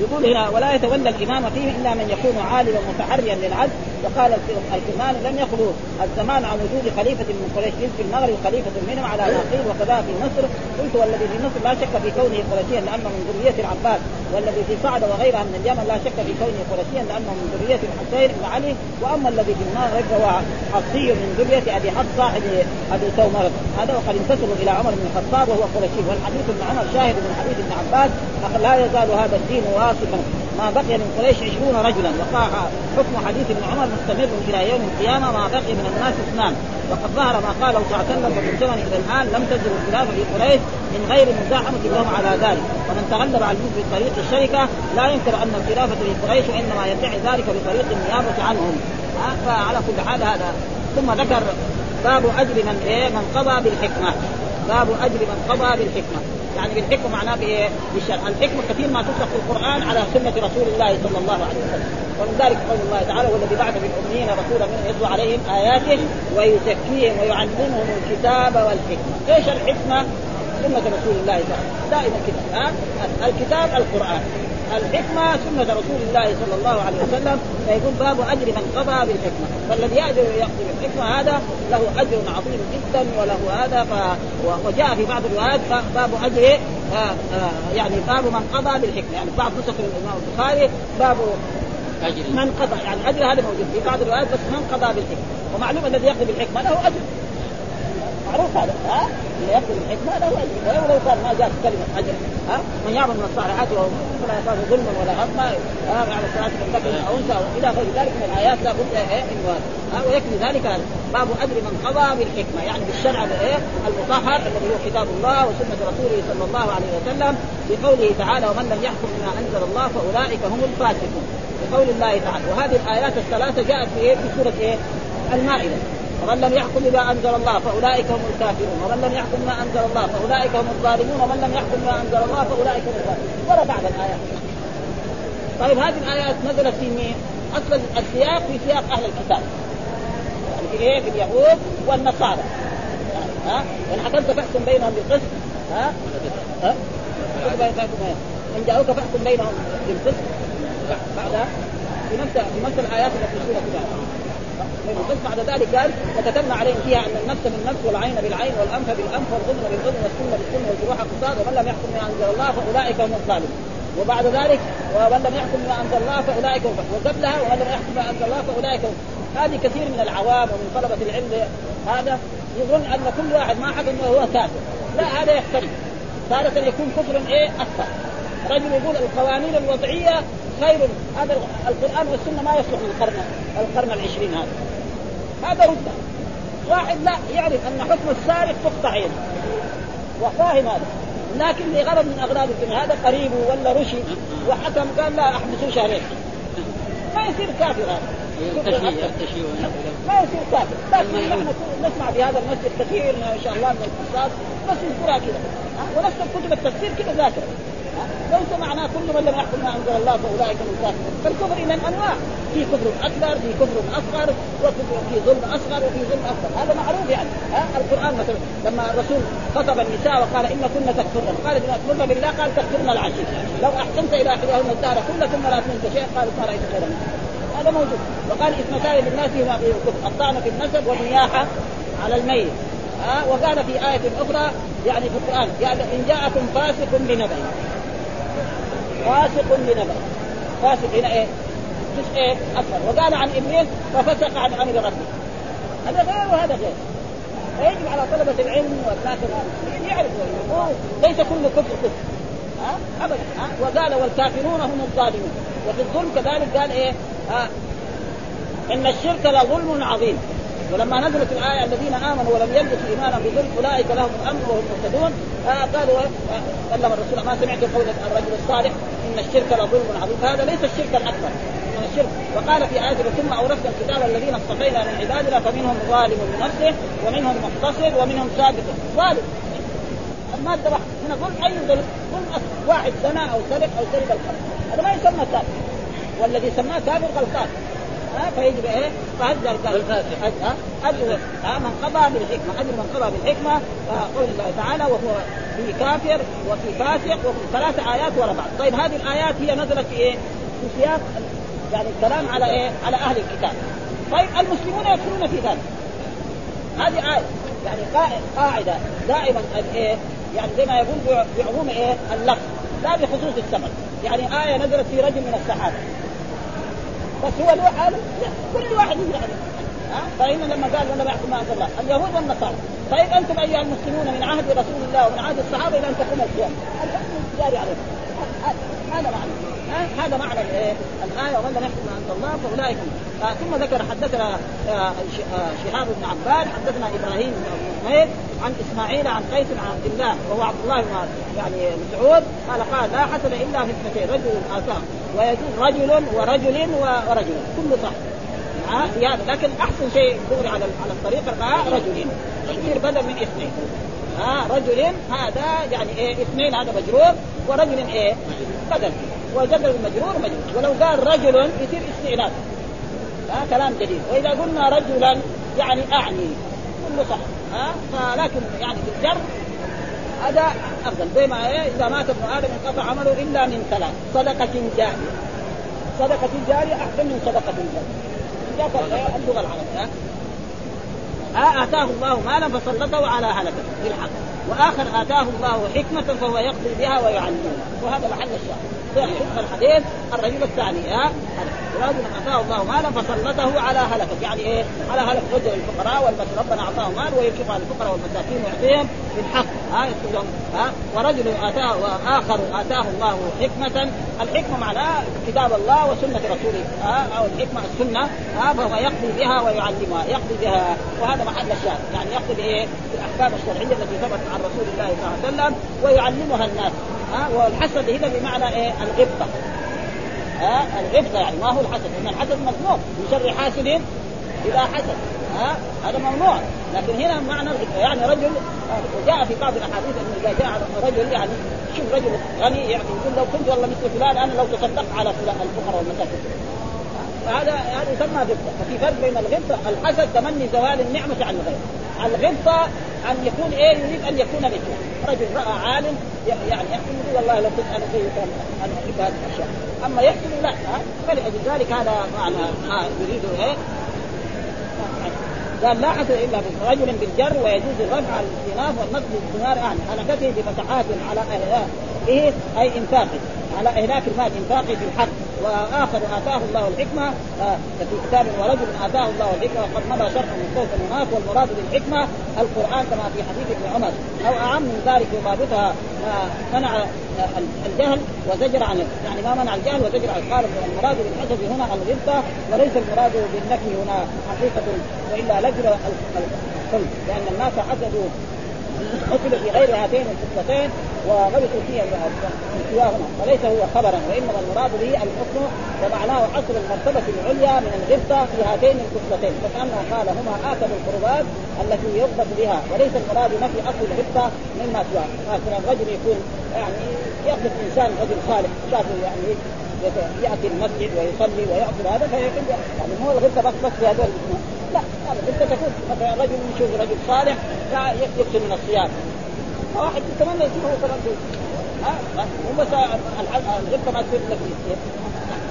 يقول هنا ولا يتولى الإمام فيه إلا من يكون عالما متحريا للعدل. وقال الكرمان لم يخلو الزمان عن وجود خليفة من قريش في المغرب خليفة منهم على ناقيل وكذا في مصر. قلت والذي في مصر لا شك في كونه قرشيا لأنه من ذرية العباس والذي في صعد وغيرها من اليمن لا شك في كونه قرشيا لأنه من ذرية الحسين بن علي. وأما الذي في المغرب فهو حفصي من ذرية أبي حفص صاحب أبي ثومر هذا وقد انتسبوا إلى عمر بن الخطاب وهو قرشي والحديث ابن عمر شاهد من حديث ابن عباس لا يزال هذا الدين واصفا ما بقي من قريش عشرون رجلا. وقع حكم حديث ابن عمر مستمر إلى يوم القيامة ما بقي من الناس اثنان. وقد ظهر ما قاله صلى الله عليه وسلم ومن زمن إلى الآن لم تزل الخلافه في قريش من غير مزاحمة لهم على ذلك. ومن تغلب على الملك بطريق الشركة لا ينكر أن الخلافة في قريش وإنما يدعي ذلك بطريق النيابة عنهم. فعلى كل حال هذا. ثم ذكر باب أجر من إيه؟ من قضى بالحكمة. باب أجر من قضى بالحكمة. يعني بالحكمة معناه بإيه؟ بالشرع، الحكمة كثير ما تطلق في القرآن على سنة رسول الله صلى الله عليه وسلم، ومن ذلك قول الله تعالى والذي بعث بالأميين رسولا منهم يتلو عليهم آياته ويزكيهم ويعلمهم الكتاب والحكمة، إيش الحكمة؟ سنة رسول الله صلى الله عليه وسلم، دائما كده ها؟ الكتاب القرآن، الحكمة سنة رسول الله صلى الله عليه وسلم فيكون باب أجر من قضى بالحكمة. فالذي يأجر يقضي بالحكمة هذا له أجر عظيم جدا وله هذا ف... وجاء في بعض الروايات باب أجر آه آه يعني باب من قضى بالحكمة. يعني بعض نسخ الإمام البخاري باب أجر. من قضى يعني أجر هذا موجود في بعض الروايات بس من قضى بالحكمة. ومعلوم الذي يقضي بالحكمة له أجر. معروف هذا ها؟ اللي يقتل الحكمة له اجر ولو لو كان ما جاءت كلمة أجر ها؟ من يعمل من الصالحات ولا يخاف ظلما ولا غضبا على الصلاه من ذكر أو أنثى وإلى غير ذلك من الايات لا بد إيه من ها؟ ويكفي ذلك باب أجر من قضى بالحكمة يعني بالشرع الايه المطهر الذي هو كتاب الله وسنة رسوله صلى الله عليه وسلم بقوله تعالى ومن لم يحكم بما أنزل الله فأولئك هم الفاسقون بقول الله تعالى وهذه الآيات الثلاثة جاءت في إيه؟ في سورة إيه؟ المائدة. ومن لم يحكم بما أنزل الله فأولئك هم الكافرون ومن لم يحكم بما أنزل الله فأولئك هم الظالمون ومن لم يحكم بما أنزل الله فأولئك هم الظالمون ولا بعد الآيات طيب هذه الآيات نزلت في مين؟ أصلا السياق في سياق أهل الكتاب يعني في إيه؟ في اليهود والنصارى ها؟ وان حكمت فأحكم بينهم بالقسط ها؟ ها؟ إن جاءوك فأحكم بينهم بالقسط بعد في نفس في نفس الآيات التي في بس بعد ذلك قال وكتبنا عليهم فيها أن النفس بالنفس والعين بالعين والأنف بالأنف والغضن بالغضن والسن بالسن والجروح قصاص ومن لم يحكم بما أنزل الله فأولئك هم الظالمون. وبعد ذلك ومن لم يحكم بما أنزل الله فأولئك هم وقبلها ومن لم يحكم بما أنزل الله فأولئك هم هذه كثير من العوام ومن طلبة العلم هذا يظن أن كل واحد ما حكم وهو كافر. لا هذا يختلف. تارة يكون كفر إيه؟ أكثر. رجل يقول القوانين الوضعية خير هذا القرآن والسنة ما يصلح للقرن القرن العشرين هذا. هذا رده واحد لا يعرف أن حكم السارق تقطع عينه. وفاهم هذا. لكن لغرض من اغراض الدنيا هذا قريب ولا رشد وحكم قال لا احبسوه شهرين. ما يصير كافر هذا. ما يصير كافر. لكن نحن نسمع في هذا المسجد كثير ان شاء الله من القصاص بس يذكرها كذا. ونفس كتب التفسير كذا ذاكرة. ليس معناه كل من لم يحكم ما أنزل الله فأولئك هم الكافرون فالكفر اذا انواع في كفر أكبر في كفر أصغر وكفر في ظلم أصغر وفي ظلم أكبر. هذا معروف يعني. ها؟ القرآن مثلا لما الرسول خطب النساء وقال إن كن تكفرن. قال إن اكفرن بالله قال تكفرن العشير لو أحسنت إلى إحداهن الدهر كل ثم لا تنسى شيء قالت ما رايت خيرا هذا موجود. وقال اثنتان للناس هما الطعن في النسب والنياحة على الميت. ها؟ وقال في آية أخرى يعني في القرآن. يعني إن جاءكم فاسق بنبأ. فاسق بنبأ فاسق هنا إيه؟ جزء إيه؟ أكبر. وقال عن إبليس ففسق عن أمر ربه. هذا غير وهذا غير. فيجب على طلبة العلم والناس يعرفوا ليس كل كفر كفر. ها؟ ابدا. ها؟ وقال والكافرون هم الظالمون. وفي الظلم كذلك قال إيه؟ ها إن الشرك لظلم عظيم. ولما نزلت الآية الذين آمنوا ولم يلبسوا إيمانا بظلم أولئك لهم الامر وهم مهتدون. آه قالوا آه كلم الرسول ما سمعت قول الرجل الصالح إن الشرك لظلم عظيم. هذا ليس الشرك الأكبر من الشرك. وقال في آية ثم أورثنا الكتاب الذين اصطفينا من عبادنا فمنهم ظالم لنفسه ومنهم مقتصد ومنهم سابق. ظالم. المادة واحدة هنا ظلم أي ظلم؟ ظلم واحد زنا أو سرق أو سرق القلب هذا ما يسمى كافر والذي سماه كافر غلطان ها فيجب إيه؟ فهذا اجر من قضى بالحكمة اجر من قضى بالحكمة. قول الله تعالى وهو في كافر وفي فاسق وفي ثلاث آيات ورا بعض. طيب هذه الآيات هي نزلت في إيه؟ في سياق يعني الكلام على إيه؟ على أهل الكتاب. طيب المسلمون يدخلون في ذلك. هذه آية. يعني قاعدة. دائما إيه؟ يعني زي ما يقول بعموم إيه؟ اللفظ. لا بخصوص السبب يعني آية نزلت في رجل من الصحابة. بس هو له حاله كل واحد يجري فإن لما قال ولا يحكم ما الله اليهود والنصارى. طيب أنتم أيها المسلمون من عهد رسول الله ومن عهد الصحابة إلى أن تقوم القيامه الحكم جاري عليكم هذا معنى. هذا معنى الآية ومن لم يحكم عند الله فأولئك آه ثم ذكر حدثنا آه آه شهاب بن عباد حدثنا إبراهيم بن حميد عن إسماعيل عن قيس عن عبد الله وهو عبد الله بن يعني مسعود قال قال لا حسد إلا في اثنتين رجل اتاه ويجوز رجل ورجل ورجل كله صح هذا لكن أحسن شيء دغري على على الطريقة رجلين يصير بدل من اثنين. ها رجل هذا يعني إيه اثنين هذا مجرور ورجل إيه بدل. وجدل المجرور مجرور. ولو قال رجل يصير استئناف. ها كلام جديد. وإذا قلنا رجلا يعني أعني. كله صح. ها فلكن يعني في الجر هذا أفضل. زي ما إيه إذا مات ابن آدم انقطع عمله إلا من ثلاث. صدقة جارية. صدقة جارية احسن من صدقة جارية. اللغة العربية. ها آتاه الله مالا فسلطه على هلكه بالحق. وآخر آتاه الله حكمة فهو يقضي بها ويعلمها وهذا محل الشاهد حكم الحديث الرجل الثاني ها؟ رجل اتاه الله مالا فسلطه على هلكة يعني إيه؟ على هلك رجل الفقراء والمساكين ربنا أعطاه مال وينفق على الفقراء والمساكين ويعطيهم بالحق ها؟ يقول ها؟ ورجل آتاه وآخر آتاه الله حكمة الحكمة معناها كتاب الله وسنة رسوله ها؟ أو الحكمة السنة ها؟ فهو يقضي بها ويعلمها يقضي بها وهذا محل الشاهد يعني يقضي بإيه؟ بالأحكام الشرعية التي ثبتت عن رسول الله صلى الله عليه وسلم ويعلمها الناس. ها والحسد هنا بمعنى إيه؟ الغبطه ها الغبطه يعني ما هو الحسد لأن الحسد ممنوع من شر حاسد اذا حسد ها هذا ممنوع. لكن هنا معنى الغبطه يعني رجل وجاء في بعض الأحاديث أنه إذا جاء رجل يعني شوف رجل غني يعني يقول لو كنت والله مثل فلان أنا لو تصدقت على فلان الفقراء والمساكين. هذا هذا يسمى غبطه ففي فرق بين الغبطه الحسد تمني زوال النعمة عن الغير. الغبطه أن يكون إيه يريد أن يكون مثله رجل رأى عالم يعني يحسن يقول والله لو كنت أنا زيه أنا أحب هذه الأشياء. أما يحسن لا فلأجل ذلك هذا معنى ما يريد إيه. قال لا حسد إلا برجل بالجر ويجوز الرفع على الاستئناف والنصب باستمرار يعني حركته بفتحات على اهلاه إيه أي انفاقه على إهلاك المال انفاقه في الحق. وآخر آتاه الله الحكمة. آه في كتاب ورجل آتاه الله الحكمة وقد مضى شرح من صوت هناك والمراد بالحكمة القرآن كما في حديث ابن عمر. أو أعم من ذلك يضابطها ما منع الجهل وزجر عن يعني ما منع الجهل وزجر عن قال المراد بالحسد هنا الغبطه وليس المراد بالنفي هنا حقيقة وإلا لجر الخلق لأن الناس حسدوا قتل في غير هاتين الخصلتين وغلطوا فيها سواهما. وليس هو خبرا وإنما المراد به الحكم ومعناه أصل المرتبة العليا من الغبطة في هاتين الخصلتين فكانه قال هما اكد القربات التي يغبط بها. وليس المراد نفي أصل الغبطة مما سواه. مثلا الرجل يكون يعني يغبط إنسان رجل صالح شافه يعني يأتي المسجد ويصلي ويعبد هذا فيقول يعني مو الغبطة بس بس في هذول لا الغبطه تكون مثلا رجل يشوف رجل صالح يكثر من الصيام. واحد يتمنى يصير هو كمان هم الغبطه ما تصير لك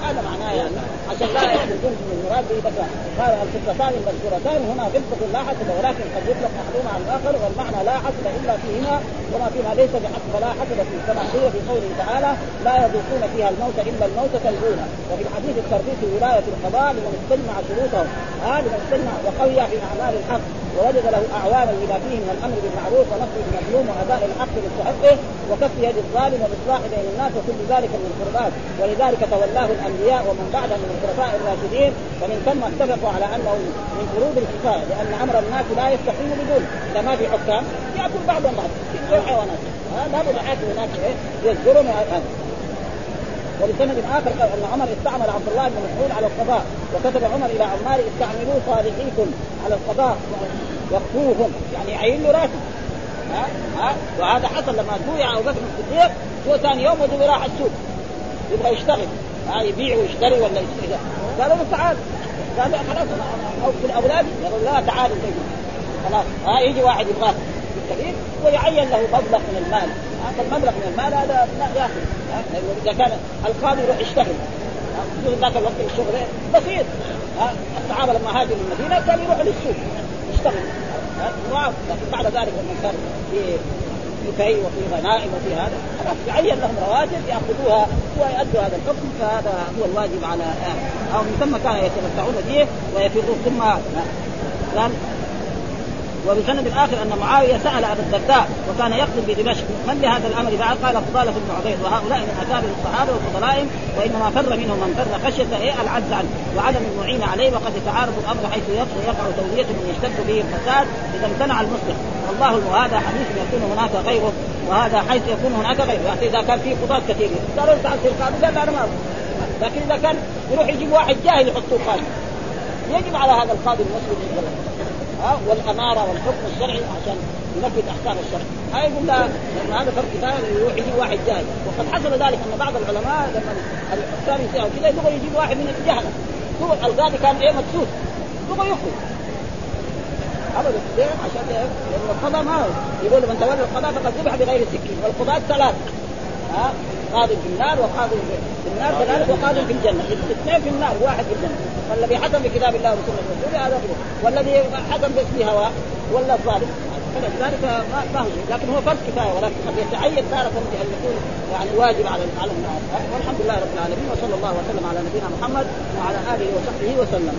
هذا معناه يعني. عشان لا يخرجون من المراد بس قال الخصلتان المذكورتان هنا غبطة لا حسد ولكن قد يطلق أحدهما على الآخر والمعنى لا حسد إلا فيهما وما فيما ليس بحسد فلا حسد فيه. كما قيل في قوله تعالى لا يذوقون فيها الموت إلا الموتة الأولى وفي الحديث التربية ولاية القضاء لمن استجمع شروطه هذا لمن استجمع وقوي في أعمال الحق. ووجد له أعوانا لما فيه من الأمر بالمعروف ونصر المظلوم وأداء الحق لمستحقه وكف يد الظالم والاصلاح بين الناس وكل ذلك من القربات. ولذلك تولاه الأنبياء ومن بعده من الخلفاء الراشدين. ومن ثم اتفقوا على أنه من فروض الكفايه لأن أمر الناس لا يستقيم بدون. ما في حكام يأكل بعضهم بعض. في حيوانات. لا بد هناك إيه؟ ولسند آخر أن عمر استعمل عبد الله بن مسعود على القضاء وكتب عمر إلى عمار استعملوا صالحيكم على القضاء وقفوهم يعني يعين له راتب ها؟ ها؟ وهذا حصل لما توي أبو بكر الصديق هو ثاني يوم وجب راح السوق. يبغى يشتغل. ها؟ يبيع ويشتري ولا يشتري. قالوا له تعال. قال خلاص أو في الأولاد؟ يقول لا تعالوا خلاص. ها؟ يجي واحد يبغاه. الكبير ويعين له مبلغ من المال. هذا المبلغ من المال هذا يأخذ. لأنه إذا كان القاضي يروح يشتغل. ذاك الوقت الشغل بسيط. الصحابة لما هاجروا المدينة كان يروحوا للسوق يشتغل لكن بعد ذلك لما صار في في في وفي غنائم وفي هذا خلاص يعين لهم رواتب يأخذوها ويؤدوا هذا الحكم. فهذا هو الواجب على أو من ثم كان يتمتعون به ويفرون ثم وبسند الآخر أن معاوية سأل ابا الدرداء وكان يقتل بدمشق من لهذا الأمر؟ بعد قال فضالة بن عبيد وهؤلاء من اكابر الصحابة وفضلائهم وإنما فر منهم من فر خشية إيه؟ العجز عنه وعدم المعين عليه وقد يتعارض الأمر حيث يقع تولية من يشتد به الفساد إذا امتنع المصلح والله وهذا حديث يكون هناك غيره وهذا حيث يكون هناك غيره. يعني إذا كان في قضاة كثير قالوا تعال تصير قاضي قال أنا ما لكن إذا كان يروح يجيب واحد جاهل يحطوه قاضي يجب على هذا القاضي المسلم ها والأمارة والحكم الشرعي عشان ينفذ أحكام الشرع. ما يقول لا لأن هذا فرق كفاية يروح يجيب واحد جاهل وقد حصل ذلك ان بعض العلماء لما الحكام يساووا كذا يبغى يجيب واحد من الجهله هو القاضي كان إيه مكسوس يبغى يخرج. أبدا. ليه؟ عشان إيه؟ لأن القضاء ما يقول من تولى القضاء فقد ذبح بغير سكين والقضاة ثلاث ها؟ قاضي في النار وقاضي في النار ثلاث وقاضي في الجنة. اثنين في النار واحد في الجنة. فالذي حكم بكتاب الله وسنة رسوله هذا هو. والذي حكم باسم هواه ولا الظالم. فلذلك ما ما هو. لكن هو فرض كفاية ولكن قد يتعين تارة بان يكون يعني واجب على على الناس. والحمد لله رب العالمين وصلى الله وسلم على نبينا محمد وعلى آله وصحبه وسلم.